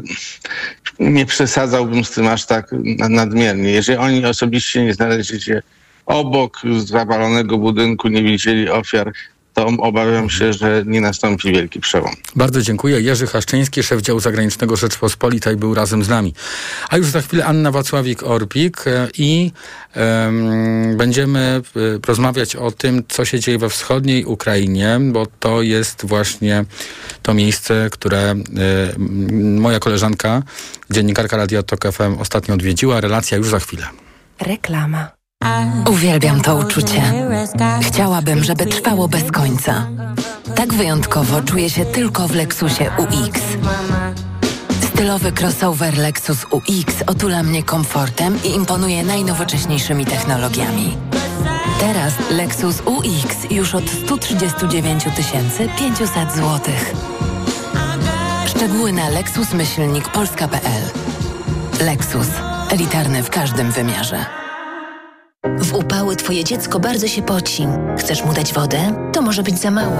nie przesadzałbym z tym aż tak nadmiernie. Jeżeli oni osobiście nie znaleźli się obok zawalonego budynku, nie widzieli ofiar, to obawiam się, że nie nastąpi wielki przełom. Bardzo dziękuję. Jerzy Haszczyński, szef działu zagranicznego Rzeczpospolitej był razem z nami. A już za chwilę Anna Wacławik-Orpik e, i um, będziemy e, rozmawiać o tym, co się dzieje we wschodniej Ukrainie, bo to jest właśnie to miejsce, które y, moja koleżanka, dziennikarka Radia Tok FM ostatnio odwiedziła. Relacja już za chwilę. Reklama. Uwielbiam to uczucie. Chciałabym, żeby trwało bez końca. Tak wyjątkowo czuję się tylko w Lexusie UX. Stylowy crossover Lexus UX otula mnie komfortem i imponuje najnowocześniejszymi technologiami. Teraz Lexus UX już od 139 500 zł. Szczegóły na lexusmyślnikpolska.pl Lexus. Elitarny w każdym wymiarze. W upały twoje dziecko bardzo się poci. Chcesz mu dać wodę? To może być za mało.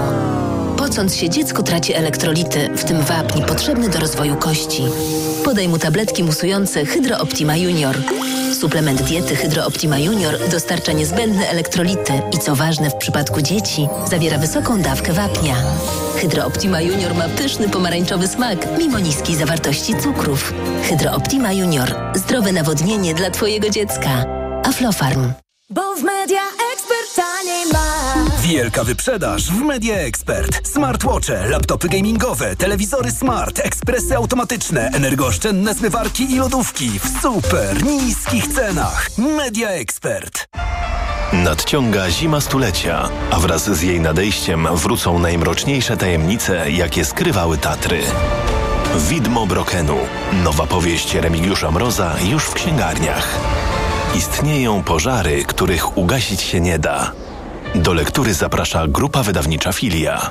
Pocąc się, dziecko traci elektrolity, w tym wapń potrzebny do rozwoju kości. Podaj mu tabletki musujące Hydro Optima Junior. Suplement diety Hydro Optima Junior dostarcza niezbędne elektrolity i co ważne w przypadku dzieci, zawiera wysoką dawkę wapnia. Hydro Optima Junior ma pyszny pomarańczowy smak, mimo niskiej zawartości cukrów. Hydro Optima Junior. Zdrowe nawodnienie dla twojego dziecka. Aflofarm. Bo w Media Expert taniej ma. Wielka wyprzedaż w Media Expert. Smartwatche, laptopy gamingowe, telewizory smart, ekspresy automatyczne, energooszczędne zmywarki i lodówki w super niskich cenach. Media Expert. Nadciąga zima stulecia, a wraz z jej nadejściem wrócą najmroczniejsze tajemnice, jakie skrywały Tatry. Widmo Brokenu. Nowa powieść Remigiusza Mroza już w księgarniach. Istnieją pożary, których ugasić się nie da. Do lektury zaprasza grupa wydawnicza Filia.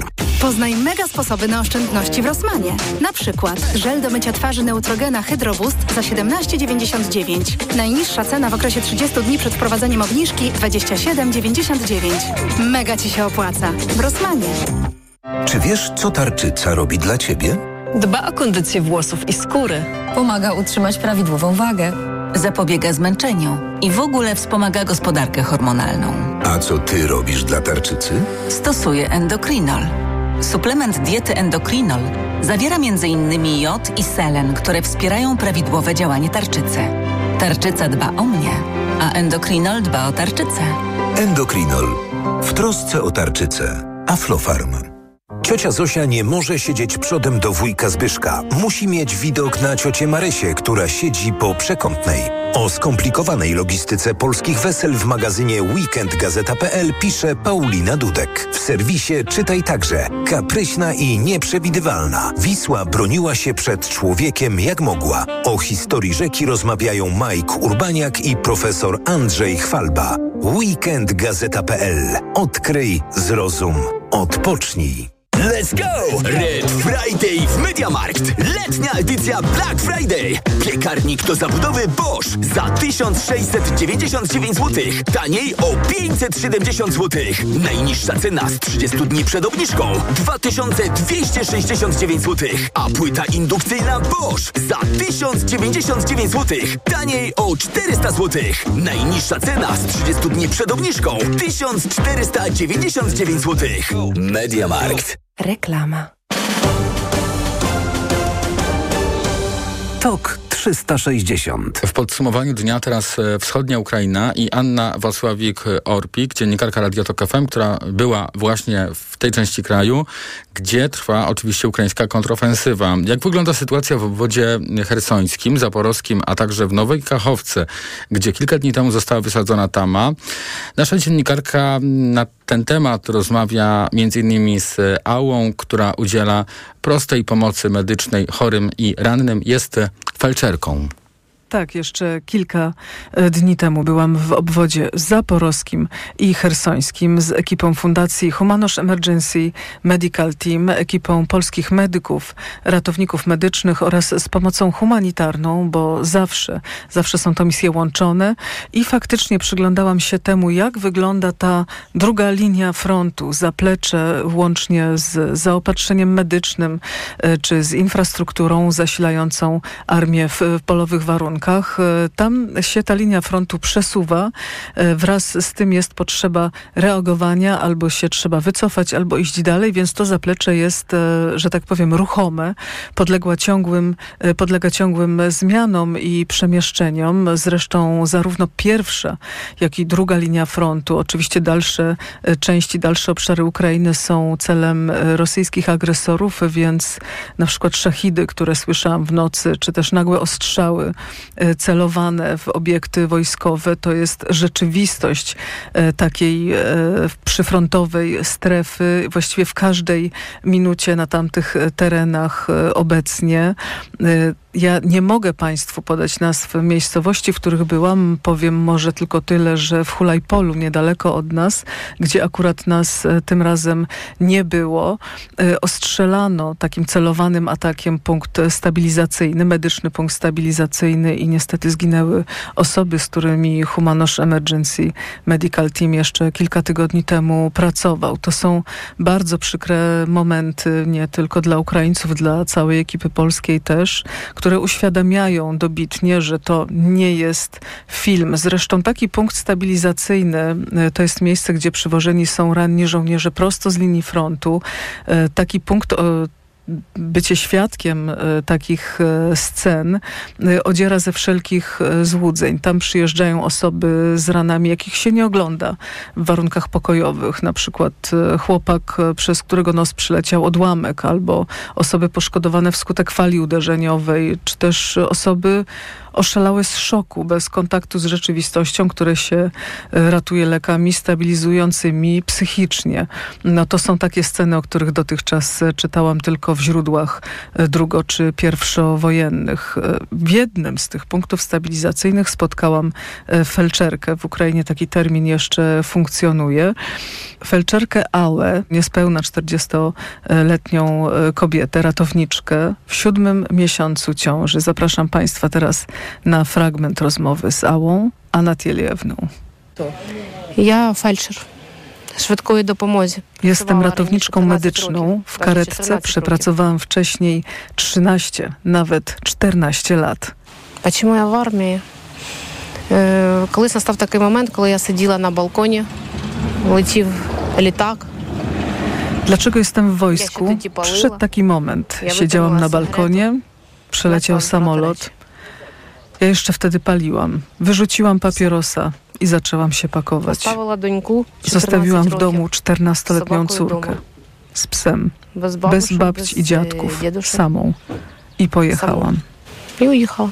Poznaj mega sposoby na oszczędności w Rosmanie. Na przykład żel do mycia twarzy Neutrogena Hydroboost za 17,99. Najniższa cena w okresie 30 dni przed wprowadzeniem obniżki 27,99. Mega Ci się opłaca. W Rosmanie. Czy wiesz, co tarczyca robi dla Ciebie? Dba o kondycję włosów i skóry. Pomaga utrzymać prawidłową wagę. Zapobiega zmęczeniu i w ogóle wspomaga gospodarkę hormonalną. A co Ty robisz dla tarczycy? Stosuję endokrinol. Suplement diety endokrinol zawiera m.in. jod i selen, które wspierają prawidłowe działanie tarczycy. Tarczyca dba o mnie, a endokrinol dba o tarczycę. Endokrinol. W trosce o tarczycę. Aflofarm. Ciocia Zosia nie może siedzieć przodem do wujka Zbyszka. Musi mieć widok na ciocię Marysię, która siedzi po przekątnej. O skomplikowanej logistyce polskich wesel w magazynie weekendgazeta.pl pisze Paulina Dudek. W serwisie czytaj także. Kapryśna i nieprzewidywalna. Wisła broniła się przed człowiekiem jak mogła. O historii rzeki rozmawiają Mike Urbaniak i profesor Andrzej Chwalba. Weekendgazeta.pl. Odkryj, zrozum, odpocznij. Let's go! Red Friday w Mediamarkt. Letnia edycja Black Friday. Piekarnik do zabudowy Bosch za 1699 zł. Taniej o 570 zł. Najniższa cena z 30 dni przed obniżką 2269 zł. A płyta indukcyjna Bosch za 1099 zł. Taniej o 400 zł. Najniższa cena z 30 dni przed obniżką 1499 zł. Mediamarkt. Reklama. Tok 360. W podsumowaniu dnia teraz e, wschodnia Ukraina i Anna Wasławik-Orpik, dziennikarka Radio Tok FM, która była właśnie w tej części kraju, gdzie trwa oczywiście ukraińska kontrofensywa. Jak wygląda sytuacja w obwodzie hersońskim, zaporowskim, a także w Nowej Kachowce, gdzie kilka dni temu została wysadzona tama? Nasza dziennikarka na ten temat rozmawia m.in. z Ałą, która udziela prostej pomocy medycznej chorym i rannym. Jest felczerką. Tak, jeszcze kilka e, dni temu byłam w obwodzie zaporowskim i hersońskim z ekipą Fundacji Humanosz Emergency Medical Team, ekipą polskich medyków, ratowników medycznych oraz z pomocą humanitarną, bo zawsze, zawsze są to misje łączone i faktycznie przyglądałam się temu, jak wygląda ta druga linia frontu, zaplecze łącznie z zaopatrzeniem medycznym e, czy z infrastrukturą zasilającą armię w polowych warunkach. Tam się ta linia frontu przesuwa. Wraz z tym jest potrzeba reagowania, albo się trzeba wycofać, albo iść dalej, więc to zaplecze jest, że tak powiem, ruchome, podległa ciągłym, podlega ciągłym zmianom i przemieszczeniom. Zresztą zarówno pierwsza, jak i druga linia frontu, oczywiście dalsze części, dalsze obszary Ukrainy są celem rosyjskich agresorów, więc na przykład szachidy, które słyszałam w nocy, czy też nagłe ostrzały celowane w obiekty wojskowe. To jest rzeczywistość takiej przyfrontowej strefy. Właściwie w każdej minucie na tamtych terenach obecnie. Ja nie mogę Państwu podać nazw miejscowości, w których byłam. Powiem może tylko tyle, że w Hulajpolu, niedaleko od nas, gdzie akurat nas tym razem nie było, ostrzelano takim celowanym atakiem punkt stabilizacyjny, medyczny punkt stabilizacyjny i niestety zginęły osoby, z którymi Humanosz Emergency Medical Team jeszcze kilka tygodni temu pracował. To są bardzo przykre momenty, nie tylko dla Ukraińców, dla całej ekipy polskiej też, które uświadamiają dobitnie, że to nie jest film. Zresztą taki punkt stabilizacyjny to jest miejsce, gdzie przywożeni są ranni żołnierze prosto z linii frontu. Taki punkt bycie świadkiem e, takich e, scen e, odziera ze wszelkich złudzeń. Tam przyjeżdżają osoby z ranami, jakich się nie ogląda w warunkach pokojowych. Na przykład chłopak, przez którego nos przyleciał odłamek, albo osoby poszkodowane wskutek fali uderzeniowej, czy też osoby oszalałe z szoku, bez kontaktu z rzeczywistością, które się ratuje lekami stabilizującymi psychicznie. No to są takie sceny, o których dotychczas czytałam tylko w źródłach e, drugo- czy pierwszowojennych. E, w jednym z tych punktów stabilizacyjnych spotkałam e, felczerkę. W Ukrainie taki termin jeszcze funkcjonuje. Felczerkę Ale, niespełna 40-letnią kobietę, ratowniczkę w siódmym miesiącu ciąży. Zapraszam Państwa teraz na fragment rozmowy z Ałą Anatieliewną. Ja felczer szybkiej допомозі. Jestem ratowniczką medyczną. W karetce przepracowałam wcześniej 13, nawet 14 lat. Чому я в армії? Колись настав такий момент, коли я сиділа на балконі, летів літак. Dlaczego jestem w wojsku? Przyszedł taki moment. Siedziałam na balkonie, przeleciał samolot. Ja jeszcze wtedy paliłam. Wyrzuciłam papierosa i zaczęłam się pakować. Zostawiłam w domu 14-letnią córkę z psem, bez babci i dziadków, samą i pojechałam. I ujechała.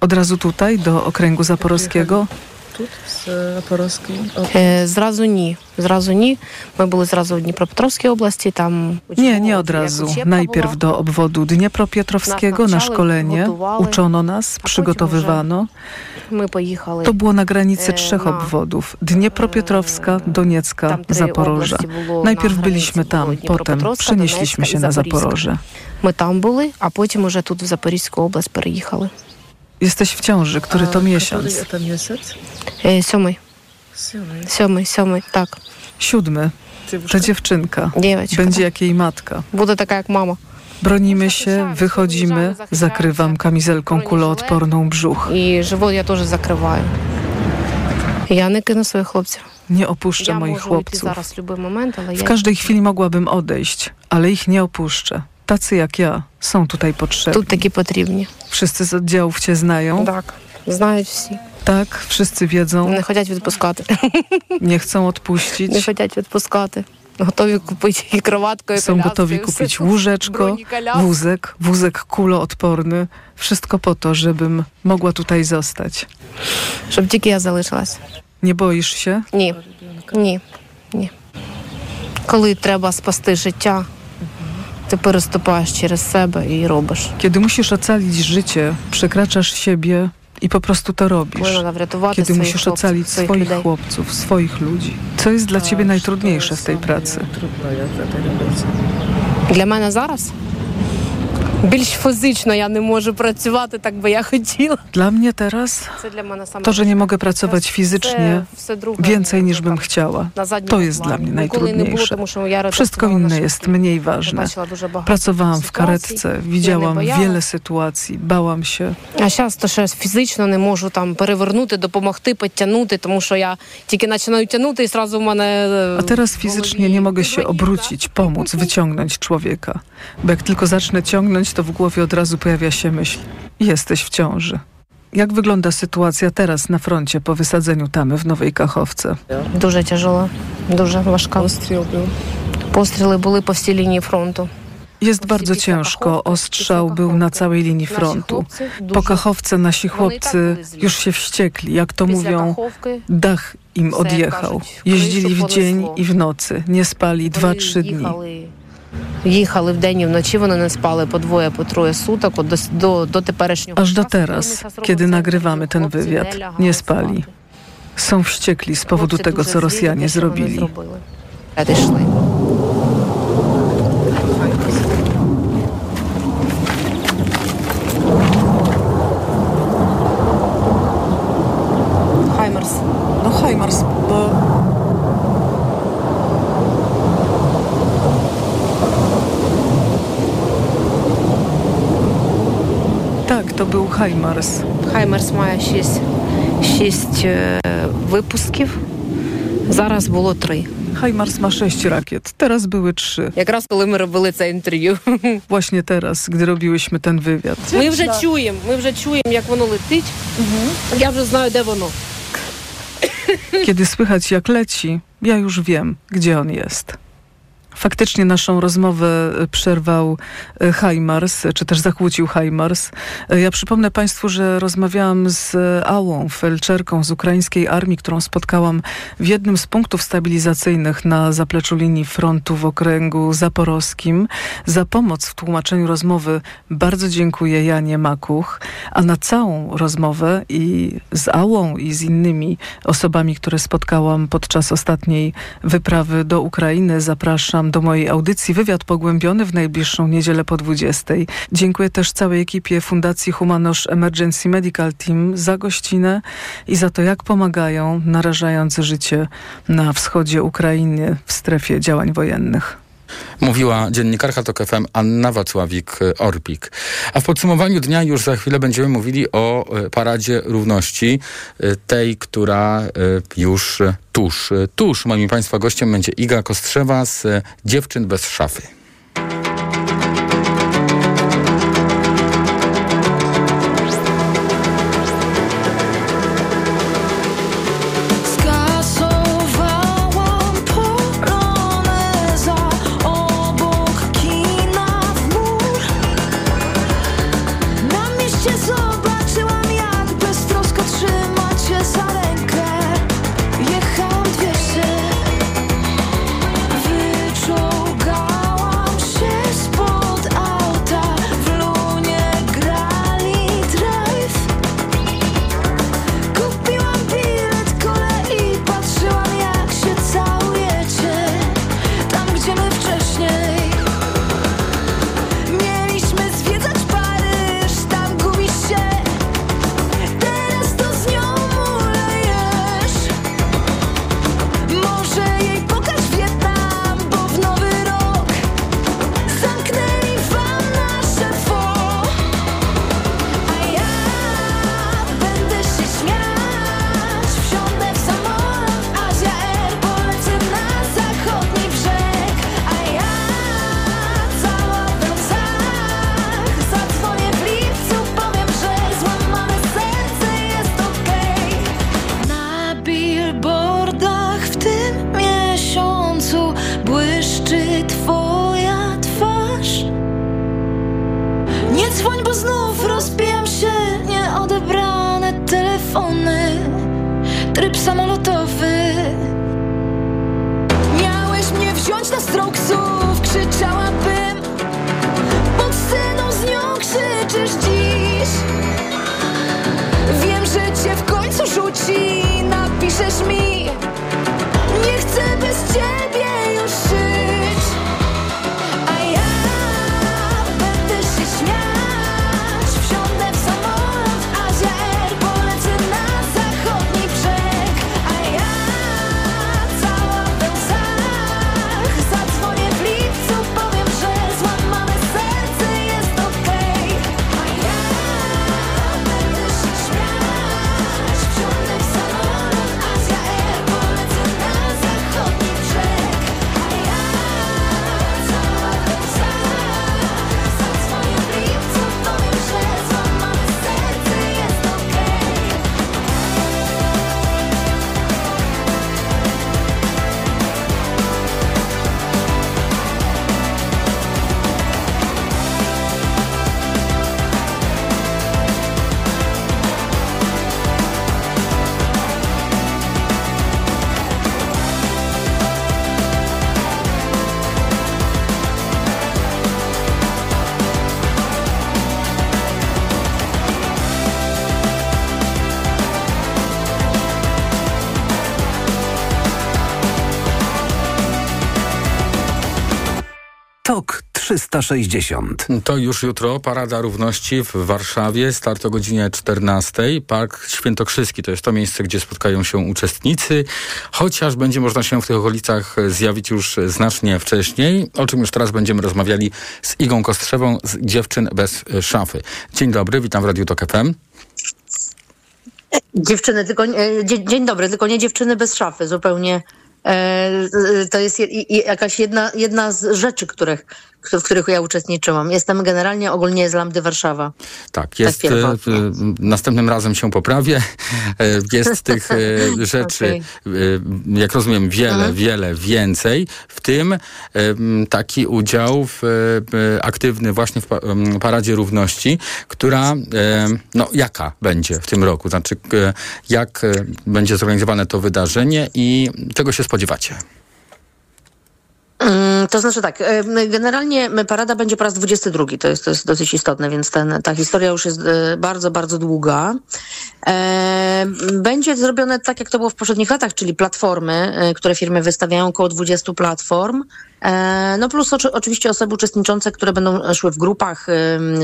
Od razu tutaj, do okręgu zaporowskiego? Zrazu nie. Zrazu nie. My byli zrazu w Dniepropetrovskiej oblasti. Tam nie, nie od razu. Najpierw do obwodu Dniepropietrowskiego na szkolenie. Uczono nas, przygotowywano. To było na granicy trzech obwodów. Dniepropietrowska, Doniecka, Zaporoża. Najpierw byliśmy tam, potem przenieśliśmy się na Zaporoże. My tam byli, a potem już tu w Zaporiżską oblast переїхали. Jesteś w ciąży, który to miesiąc? Który to miesiąc? E, siódmy. Siódmy, siódmy, tak. Siódmy. Ta dziewczynka Dziewczynka. będzie jak jej matka. Będę taka jak mama. Bronimy się, wychodzimy, zakrywam kamizelką kuloodporną brzuch. I żywot ja też zakrywam. Janek na swoje chłopcy. Nie opuszczę moich chłopców. W każdej chwili mogłabym odejść, ale ich nie opuszczę Tacy jak ja są tutaj potrzebni. Tu takie potrzebni. Wszyscy z oddziałów cię znają? Tak, znają wszyscy. Tak, wszyscy wiedzą. Nie chcą відпускати. Nie chcą odpuścić. Nie chcą відпускати. Gotowi kupić i krowatkę, i Są gotowi kupić łóżeczko, wózek, wózek kuloodporny. Wszystko po to, żebym mogła tutaj zostać. Żeby tylko ja залишилась. Nie boisz się? Nie, nie, nie. Коли треба спасти життя, ty переступаєш через себе i robisz. Kiedy musisz ocalić życie, przekraczasz siebie i po prostu to robisz. Kiedy musisz ocalić swoich chłopców, swoich ludzi. Co jest dla ciebie najtrudniejsze w tej pracy? Для мене зараз більш фізично я не можу працювати так би я хотіла. Dla mnie teraz to, że nie mogę pracować fizycznie więcej niż bym chciała. To jest dla mnie najtrudniejsze. Wszystko inne jest mniej ważne. Pracowałam w karetce, widziałam wiele sytuacji, bałam się. А зараз то ще фізично не можу там перевернути, допомогти, підтягнути, тому що я тільки починаю тягнути і зразу в мене A teraz fizycznie nie mogę się obrócić, pomóc, wyciągnąć człowieka. Bo jak tylko zacznę ciągnąć, to w głowie od razu pojawia się myśl jesteś w ciąży. Jak wygląda sytuacja teraz na froncie po wysadzeniu tamy w Nowej Kachowce? Дуже тяжело, дуже важка. Постріли були по всій лінії фронту. Jest bardzo ciężko. Ostrzał był na całej linii frontu. Po Kachowce nasi chłopcy już się wściekli. Jak to mówią, dach im odjechał. Jeździli w dzień i w nocy. Nie spali dwa, trzy dni. Їхали вдень і вночі, вони не спали по двоє, по троє sуток, до, до, до теперішнього Aż do teraz, kiedy nagrywamy ten wywiad, nie spali. Są wściekli z powodu tego, co Rosjanie zrobili. Хаймарс. Хаймерс має шість, шість е, випусків. Зараз було три. HIMARS ma sześć rakiet, teraz były trzy. Якраз коли ми робили це інтерв'ю. Właśnie teraz, gdy robiłyśmy ten wywiad. Ми вже чуємо, ми вже чуємо, як воно lecieć. Я вже знаю, де воно. Kiedy słychać jak leci, ja już wiem, gdzie on jest. Faktycznie naszą rozmowę przerwał e, HIMARS, czy też zakłócił HIMARS. E, Ja przypomnę Państwu, że rozmawiałam z Ałą, felczerką z ukraińskiej armii, którą spotkałam w jednym z punktów stabilizacyjnych na zapleczu linii frontu w okręgu zaporowskim. Za pomoc w tłumaczeniu rozmowy bardzo dziękuję Janie Makuch, a na całą rozmowę i z Ałą i z innymi osobami, które spotkałam podczas ostatniej wyprawy do Ukrainy zapraszam do mojej audycji Wywiad Pogłębiony w najbliższą niedzielę po 20. Dziękuję też całej ekipie Fundacji Humanosz Emergency Medical Team za gościnę i za to, jak pomagają, narażając życie na wschodzie Ukrainy w strefie działań wojennych. Mówiła dziennikarka TOK FM Anna Wacławik-Orpik. A w podsumowaniu dnia już za chwilę będziemy mówili o e, Paradzie Równości, e, tej, która e, już tuż, tuż moim Państwa gościem będzie Iga Kostrzewa z Dziewczyn bez szafy. 360. To już jutro Parada Równości w Warszawie. Start o godzinie 14. Park Świętokrzyski to jest to miejsce, gdzie spotkają się uczestnicy. Chociaż będzie można się w tych okolicach zjawić już znacznie wcześniej, o czym już teraz będziemy rozmawiali z Igą Kostrzewą z Dziewczyn bez szafy. Dzień dobry, witam w Radiu Tok FM. Dziewczyny, tylko dzień dobry, tylko nie dziewczyny bez szafy, zupełnie E, To jest jakaś jedna, jedna z rzeczy, których, w których ja uczestniczyłam. Jestem generalnie ogólnie z Lambdy Warszawa. Tak, jest. e, pierwotnie. e, następnym razem się poprawię. E, Jest tych e, rzeczy, e, jak rozumiem, wiele, Mhm. wiele więcej. W tym taki udział w, aktywny właśnie w Paradzie Równości, która, no jaka będzie w tym roku? Znaczy, jak będzie zorganizowane to wydarzenie i czego się spodziewacie? Mm, To znaczy tak, generalnie parada będzie po raz 22, to jest, to jest dosyć istotne, więc ten, ta historia już jest e, bardzo, bardzo długa. E, Będzie zrobione tak, jak to było w poprzednich latach, czyli platformy, e, które firmy wystawiają, około 20 platform. E, No plus oczy, oczywiście osoby uczestniczące, które będą szły w grupach,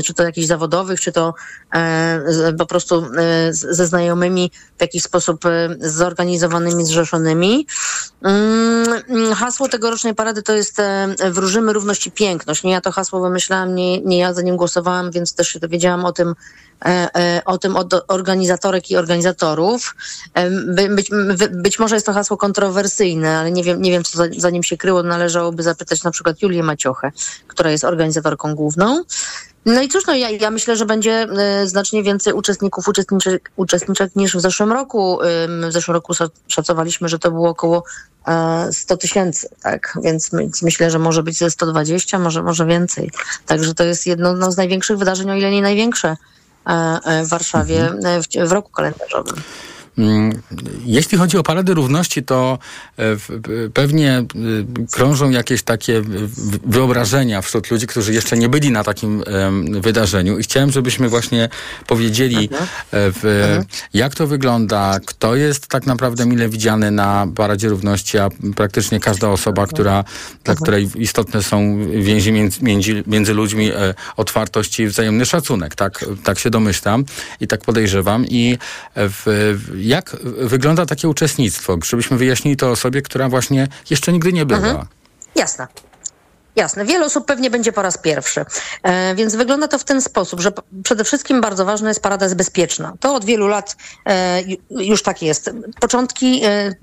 czy to jakichś zawodowych, czy to e, po prostu e, ze znajomymi w jakiś sposób zorganizowanymi, zrzeszonymi. Mm, mm, Hasło tegorocznej parady to jest wróżymy równość i piękność. Nie ja to hasło wymyślałam, nie, nie ja za nim głosowałam, więc też się dowiedziałam o tym, o tym od organizatorek i organizatorów. By, być, być może jest to hasło kontrowersyjne, ale nie wiem, nie wiem co za, za nim się kryło. Należałoby zapytać na przykład Julię Maciochę, która jest organizatorką główną. No i cóż, no ja, ja myślę, że będzie e, znacznie więcej uczestników, uczestniczek, uczestniczek niż w zeszłym roku. W zeszłym roku szacowaliśmy, że to było około e, 100 tysięcy, tak? Więc my- myślę, że może być ze 120, może, może więcej. Także to jest jedno no, z największych wydarzeń, o ile nie największe e, e, w Warszawie e, w, w roku kalendarzowym. Mm, Jeśli chodzi o Paradę Równości, to e, pewnie y, krążą jakieś takie wyobrażenia wśród ludzi, którzy jeszcze nie byli na takim wydarzeniu. I chciałem, żebyśmy właśnie powiedzieli, e, jak to wygląda, kto jest tak naprawdę mile widziany na Paradzie Równości, a praktycznie każda osoba, która, dla której istotne są więzi między, między, ludźmi, e, otwartość i wzajemny szacunek. Tak, tak się domyślam i tak podejrzewam. I w- jak wygląda takie uczestnictwo? Żebyśmy wyjaśnili to osobie, która właśnie jeszcze nigdy nie była. Jasne. Jasne. Wiele osób pewnie będzie po raz pierwszy. E, więc wygląda to w ten sposób, że przede wszystkim bardzo ważne jest parada jest bezpieczna. To od wielu lat e, ju- już tak jest. Początki, e,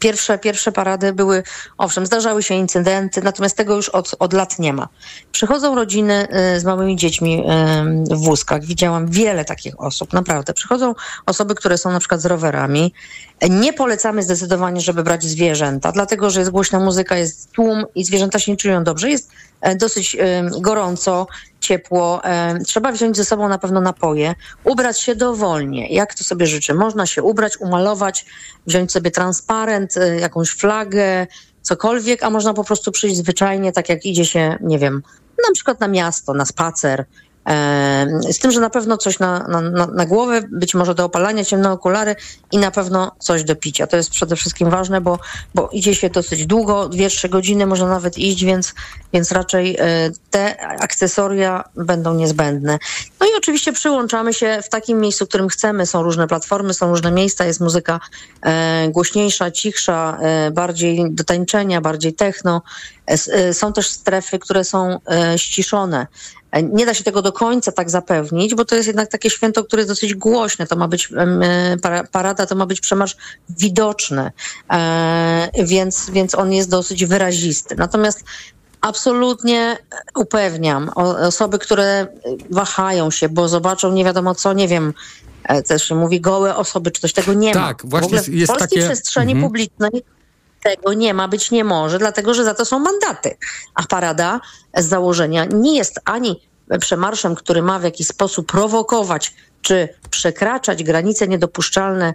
pierwsze, pierwsze parady były, owszem, zdarzały się incydenty, natomiast tego już od, od lat nie ma. Przychodzą rodziny e, z małymi dziećmi e, w wózkach. Widziałam wiele takich osób, naprawdę. Przychodzą osoby, które są na przykład z rowerami. Nie polecamy zdecydowanie, żeby brać zwierzęta, dlatego że jest głośna muzyka, jest tłum i zwierzęta się nie czują dobrze. Jest e, dosyć e, gorąco, ciepło. E, Trzeba wziąć ze sobą na pewno napoje, ubrać się dowolnie, jak to sobie życzy. Można się ubrać, umalować, wziąć sobie transparent, jakąś flagę, cokolwiek, a można po prostu przyjść zwyczajnie, tak jak idzie się, nie wiem, na przykład na miasto, na spacer. Z tym, że na pewno coś na, na, na, głowę, być może do opalania, ciemne okulary i na pewno coś do picia. To jest przede wszystkim ważne, bo, bo idzie się dosyć długo, dwie, trzy godziny można nawet iść, więc, więc raczej e, te akcesoria będą niezbędne. No i oczywiście przyłączamy się w takim miejscu, w którym chcemy. Są różne platformy, są różne miejsca, jest muzyka e, głośniejsza, cichsza, e, bardziej do tańczenia, bardziej techno. Są też strefy, które są ściszone. E, Nie da się tego do końca tak zapewnić, bo to jest jednak takie święto, które jest dosyć głośne. To ma być e, para- parada, to ma być przemarsz widoczny, e, więc, więc on jest dosyć wyrazisty. Natomiast absolutnie upewniam osoby, które wahają się, bo zobaczą nie wiadomo co, nie wiem, też się mówi gołe osoby, czy coś tego nie ma. Tak, właśnie w jest polskiej takie- przestrzeni Mhm. publicznej tego nie ma, być nie może, dlatego że za to są mandaty. A parada z założenia nie jest ani przemarszem, który ma w jakiś sposób prowokować czy przekraczać granice niedopuszczalne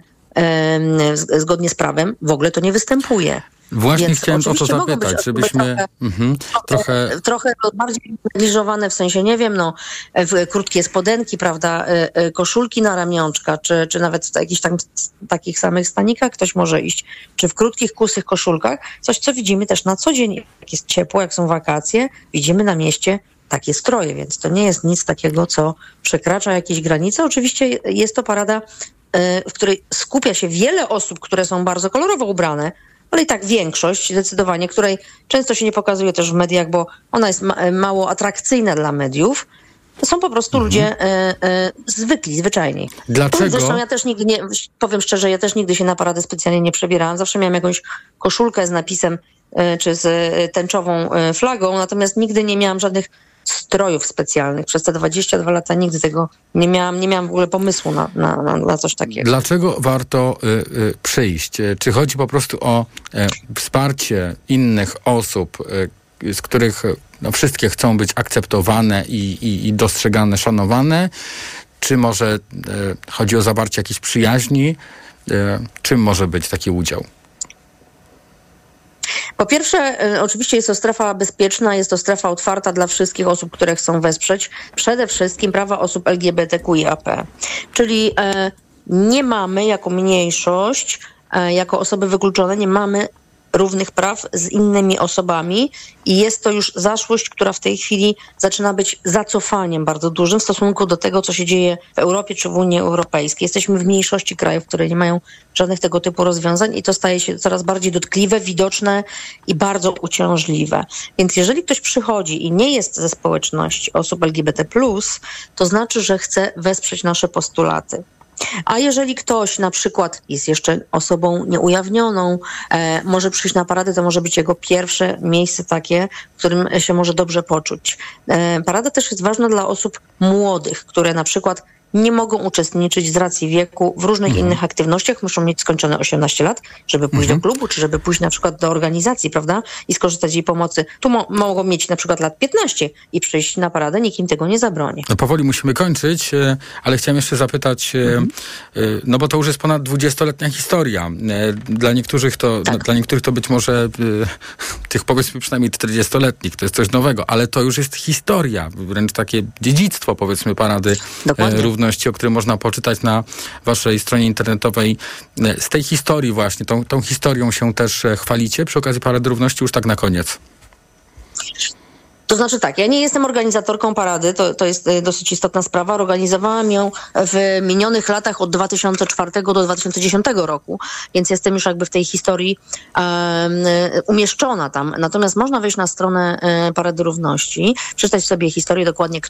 zgodnie z prawem, w ogóle to nie występuje. Właśnie Więc chciałem o to być zapytać, osoby żebyśmy trochę- mhm, trochę trochę bardziej negliżowane w sensie, nie wiem, no, w krótkie spodenki, prawda, e, e, koszulki na ramionczka, czy, czy nawet w jakichś tam takich samych stanikach ktoś może iść, czy w krótkich, kusych koszulkach. Coś, co widzimy też na co dzień, jak jest ciepło, jak są wakacje, widzimy na mieście takie stroje, więc to nie jest nic takiego, co przekracza jakieś granice. Oczywiście jest to parada, e, w której skupia się wiele osób, które są bardzo kolorowo ubrane, ale i tak większość zdecydowanie, której często się nie pokazuje też w mediach, bo ona jest ma, mało atrakcyjna dla mediów. To są po prostu Mhm. ludzie e, e, zwykli, zwyczajni. Dlaczego? Zresztą ja też nigdy nie, powiem szczerze, ja też nigdy się na paradę specjalnie nie przebierałam. Zawsze miałam jakąś koszulkę z napisem e, czy z e, tęczową e, flagą, natomiast nigdy nie miałam żadnych strojów specjalnych. Przez te 22 lata nigdy tego nie miałam, nie miałam w ogóle pomysłu na, na, na, na coś takiego. Dlaczego warto y, y, przyjść? Y, Czy chodzi po prostu o e, wsparcie innych osób, y, z których y, no, wszystkie chcą być akceptowane i, i, i dostrzegane, szanowane? Czy może y, chodzi o zawarcie jakiejś przyjaźni? Y, czym może być taki udział? Po pierwsze, y, oczywiście jest to strefa bezpieczna, jest to strefa otwarta dla wszystkich osób, które chcą wesprzeć przede wszystkim prawa osób LGBTQIAP. Czyli e, nie mamy jako mniejszość, e, jako osoby wykluczone, nie mamy równych praw z innymi osobami i jest to już zaszłość, która w tej chwili zaczyna być zacofaniem bardzo dużym w stosunku do tego, co się dzieje w Europie czy w Unii Europejskiej. Jesteśmy w mniejszości krajów, które nie mają żadnych tego typu rozwiązań i to staje się coraz bardziej dotkliwe, widoczne i bardzo uciążliwe. Więc jeżeli ktoś przychodzi i nie jest ze społeczności osób LGBT+, to znaczy, że chce wesprzeć nasze postulaty. A jeżeli ktoś na przykład jest jeszcze osobą nieujawnioną, e, może przyjść na paradę, to może być jego pierwsze miejsce takie, w którym się może dobrze poczuć. E, parada też jest ważna dla osób młodych, które na przykład nie mogą uczestniczyć z racji wieku w różnych innych aktywnościach, muszą mieć skończone 18 lat, żeby pójść do klubu, czy żeby pójść na przykład do organizacji, prawda, i skorzystać z jej pomocy. Tu mo- mogą mieć na przykład lat 15 i przyjść na paradę, nikt im tego nie zabroni. No, powoli musimy kończyć, e, ale chciałem jeszcze zapytać, e, e, no bo to już jest ponad 20-letnia historia. Dla niektórych to, no, dla niektórych to być może tych powiedzmy przynajmniej 40-letnich, to jest coś nowego, ale to już jest historia, wręcz takie dziedzictwo powiedzmy Parady Dokładnie. Równości, o którym można poczytać na waszej stronie internetowej. E, Z tej historii właśnie, tą, tą historią się też e, chwalicie przy okazji Parady Równości już tak na koniec. To znaczy tak, ja nie jestem organizatorką parady, to, to jest e, dosyć istotna sprawa. Organizowałam ją w minionych latach od 2004 do 2010 roku, więc jestem już jakby w tej historii e, umieszczona tam. Natomiast można wejść na stronę Parady Równości, przeczytać sobie historię dokładnie,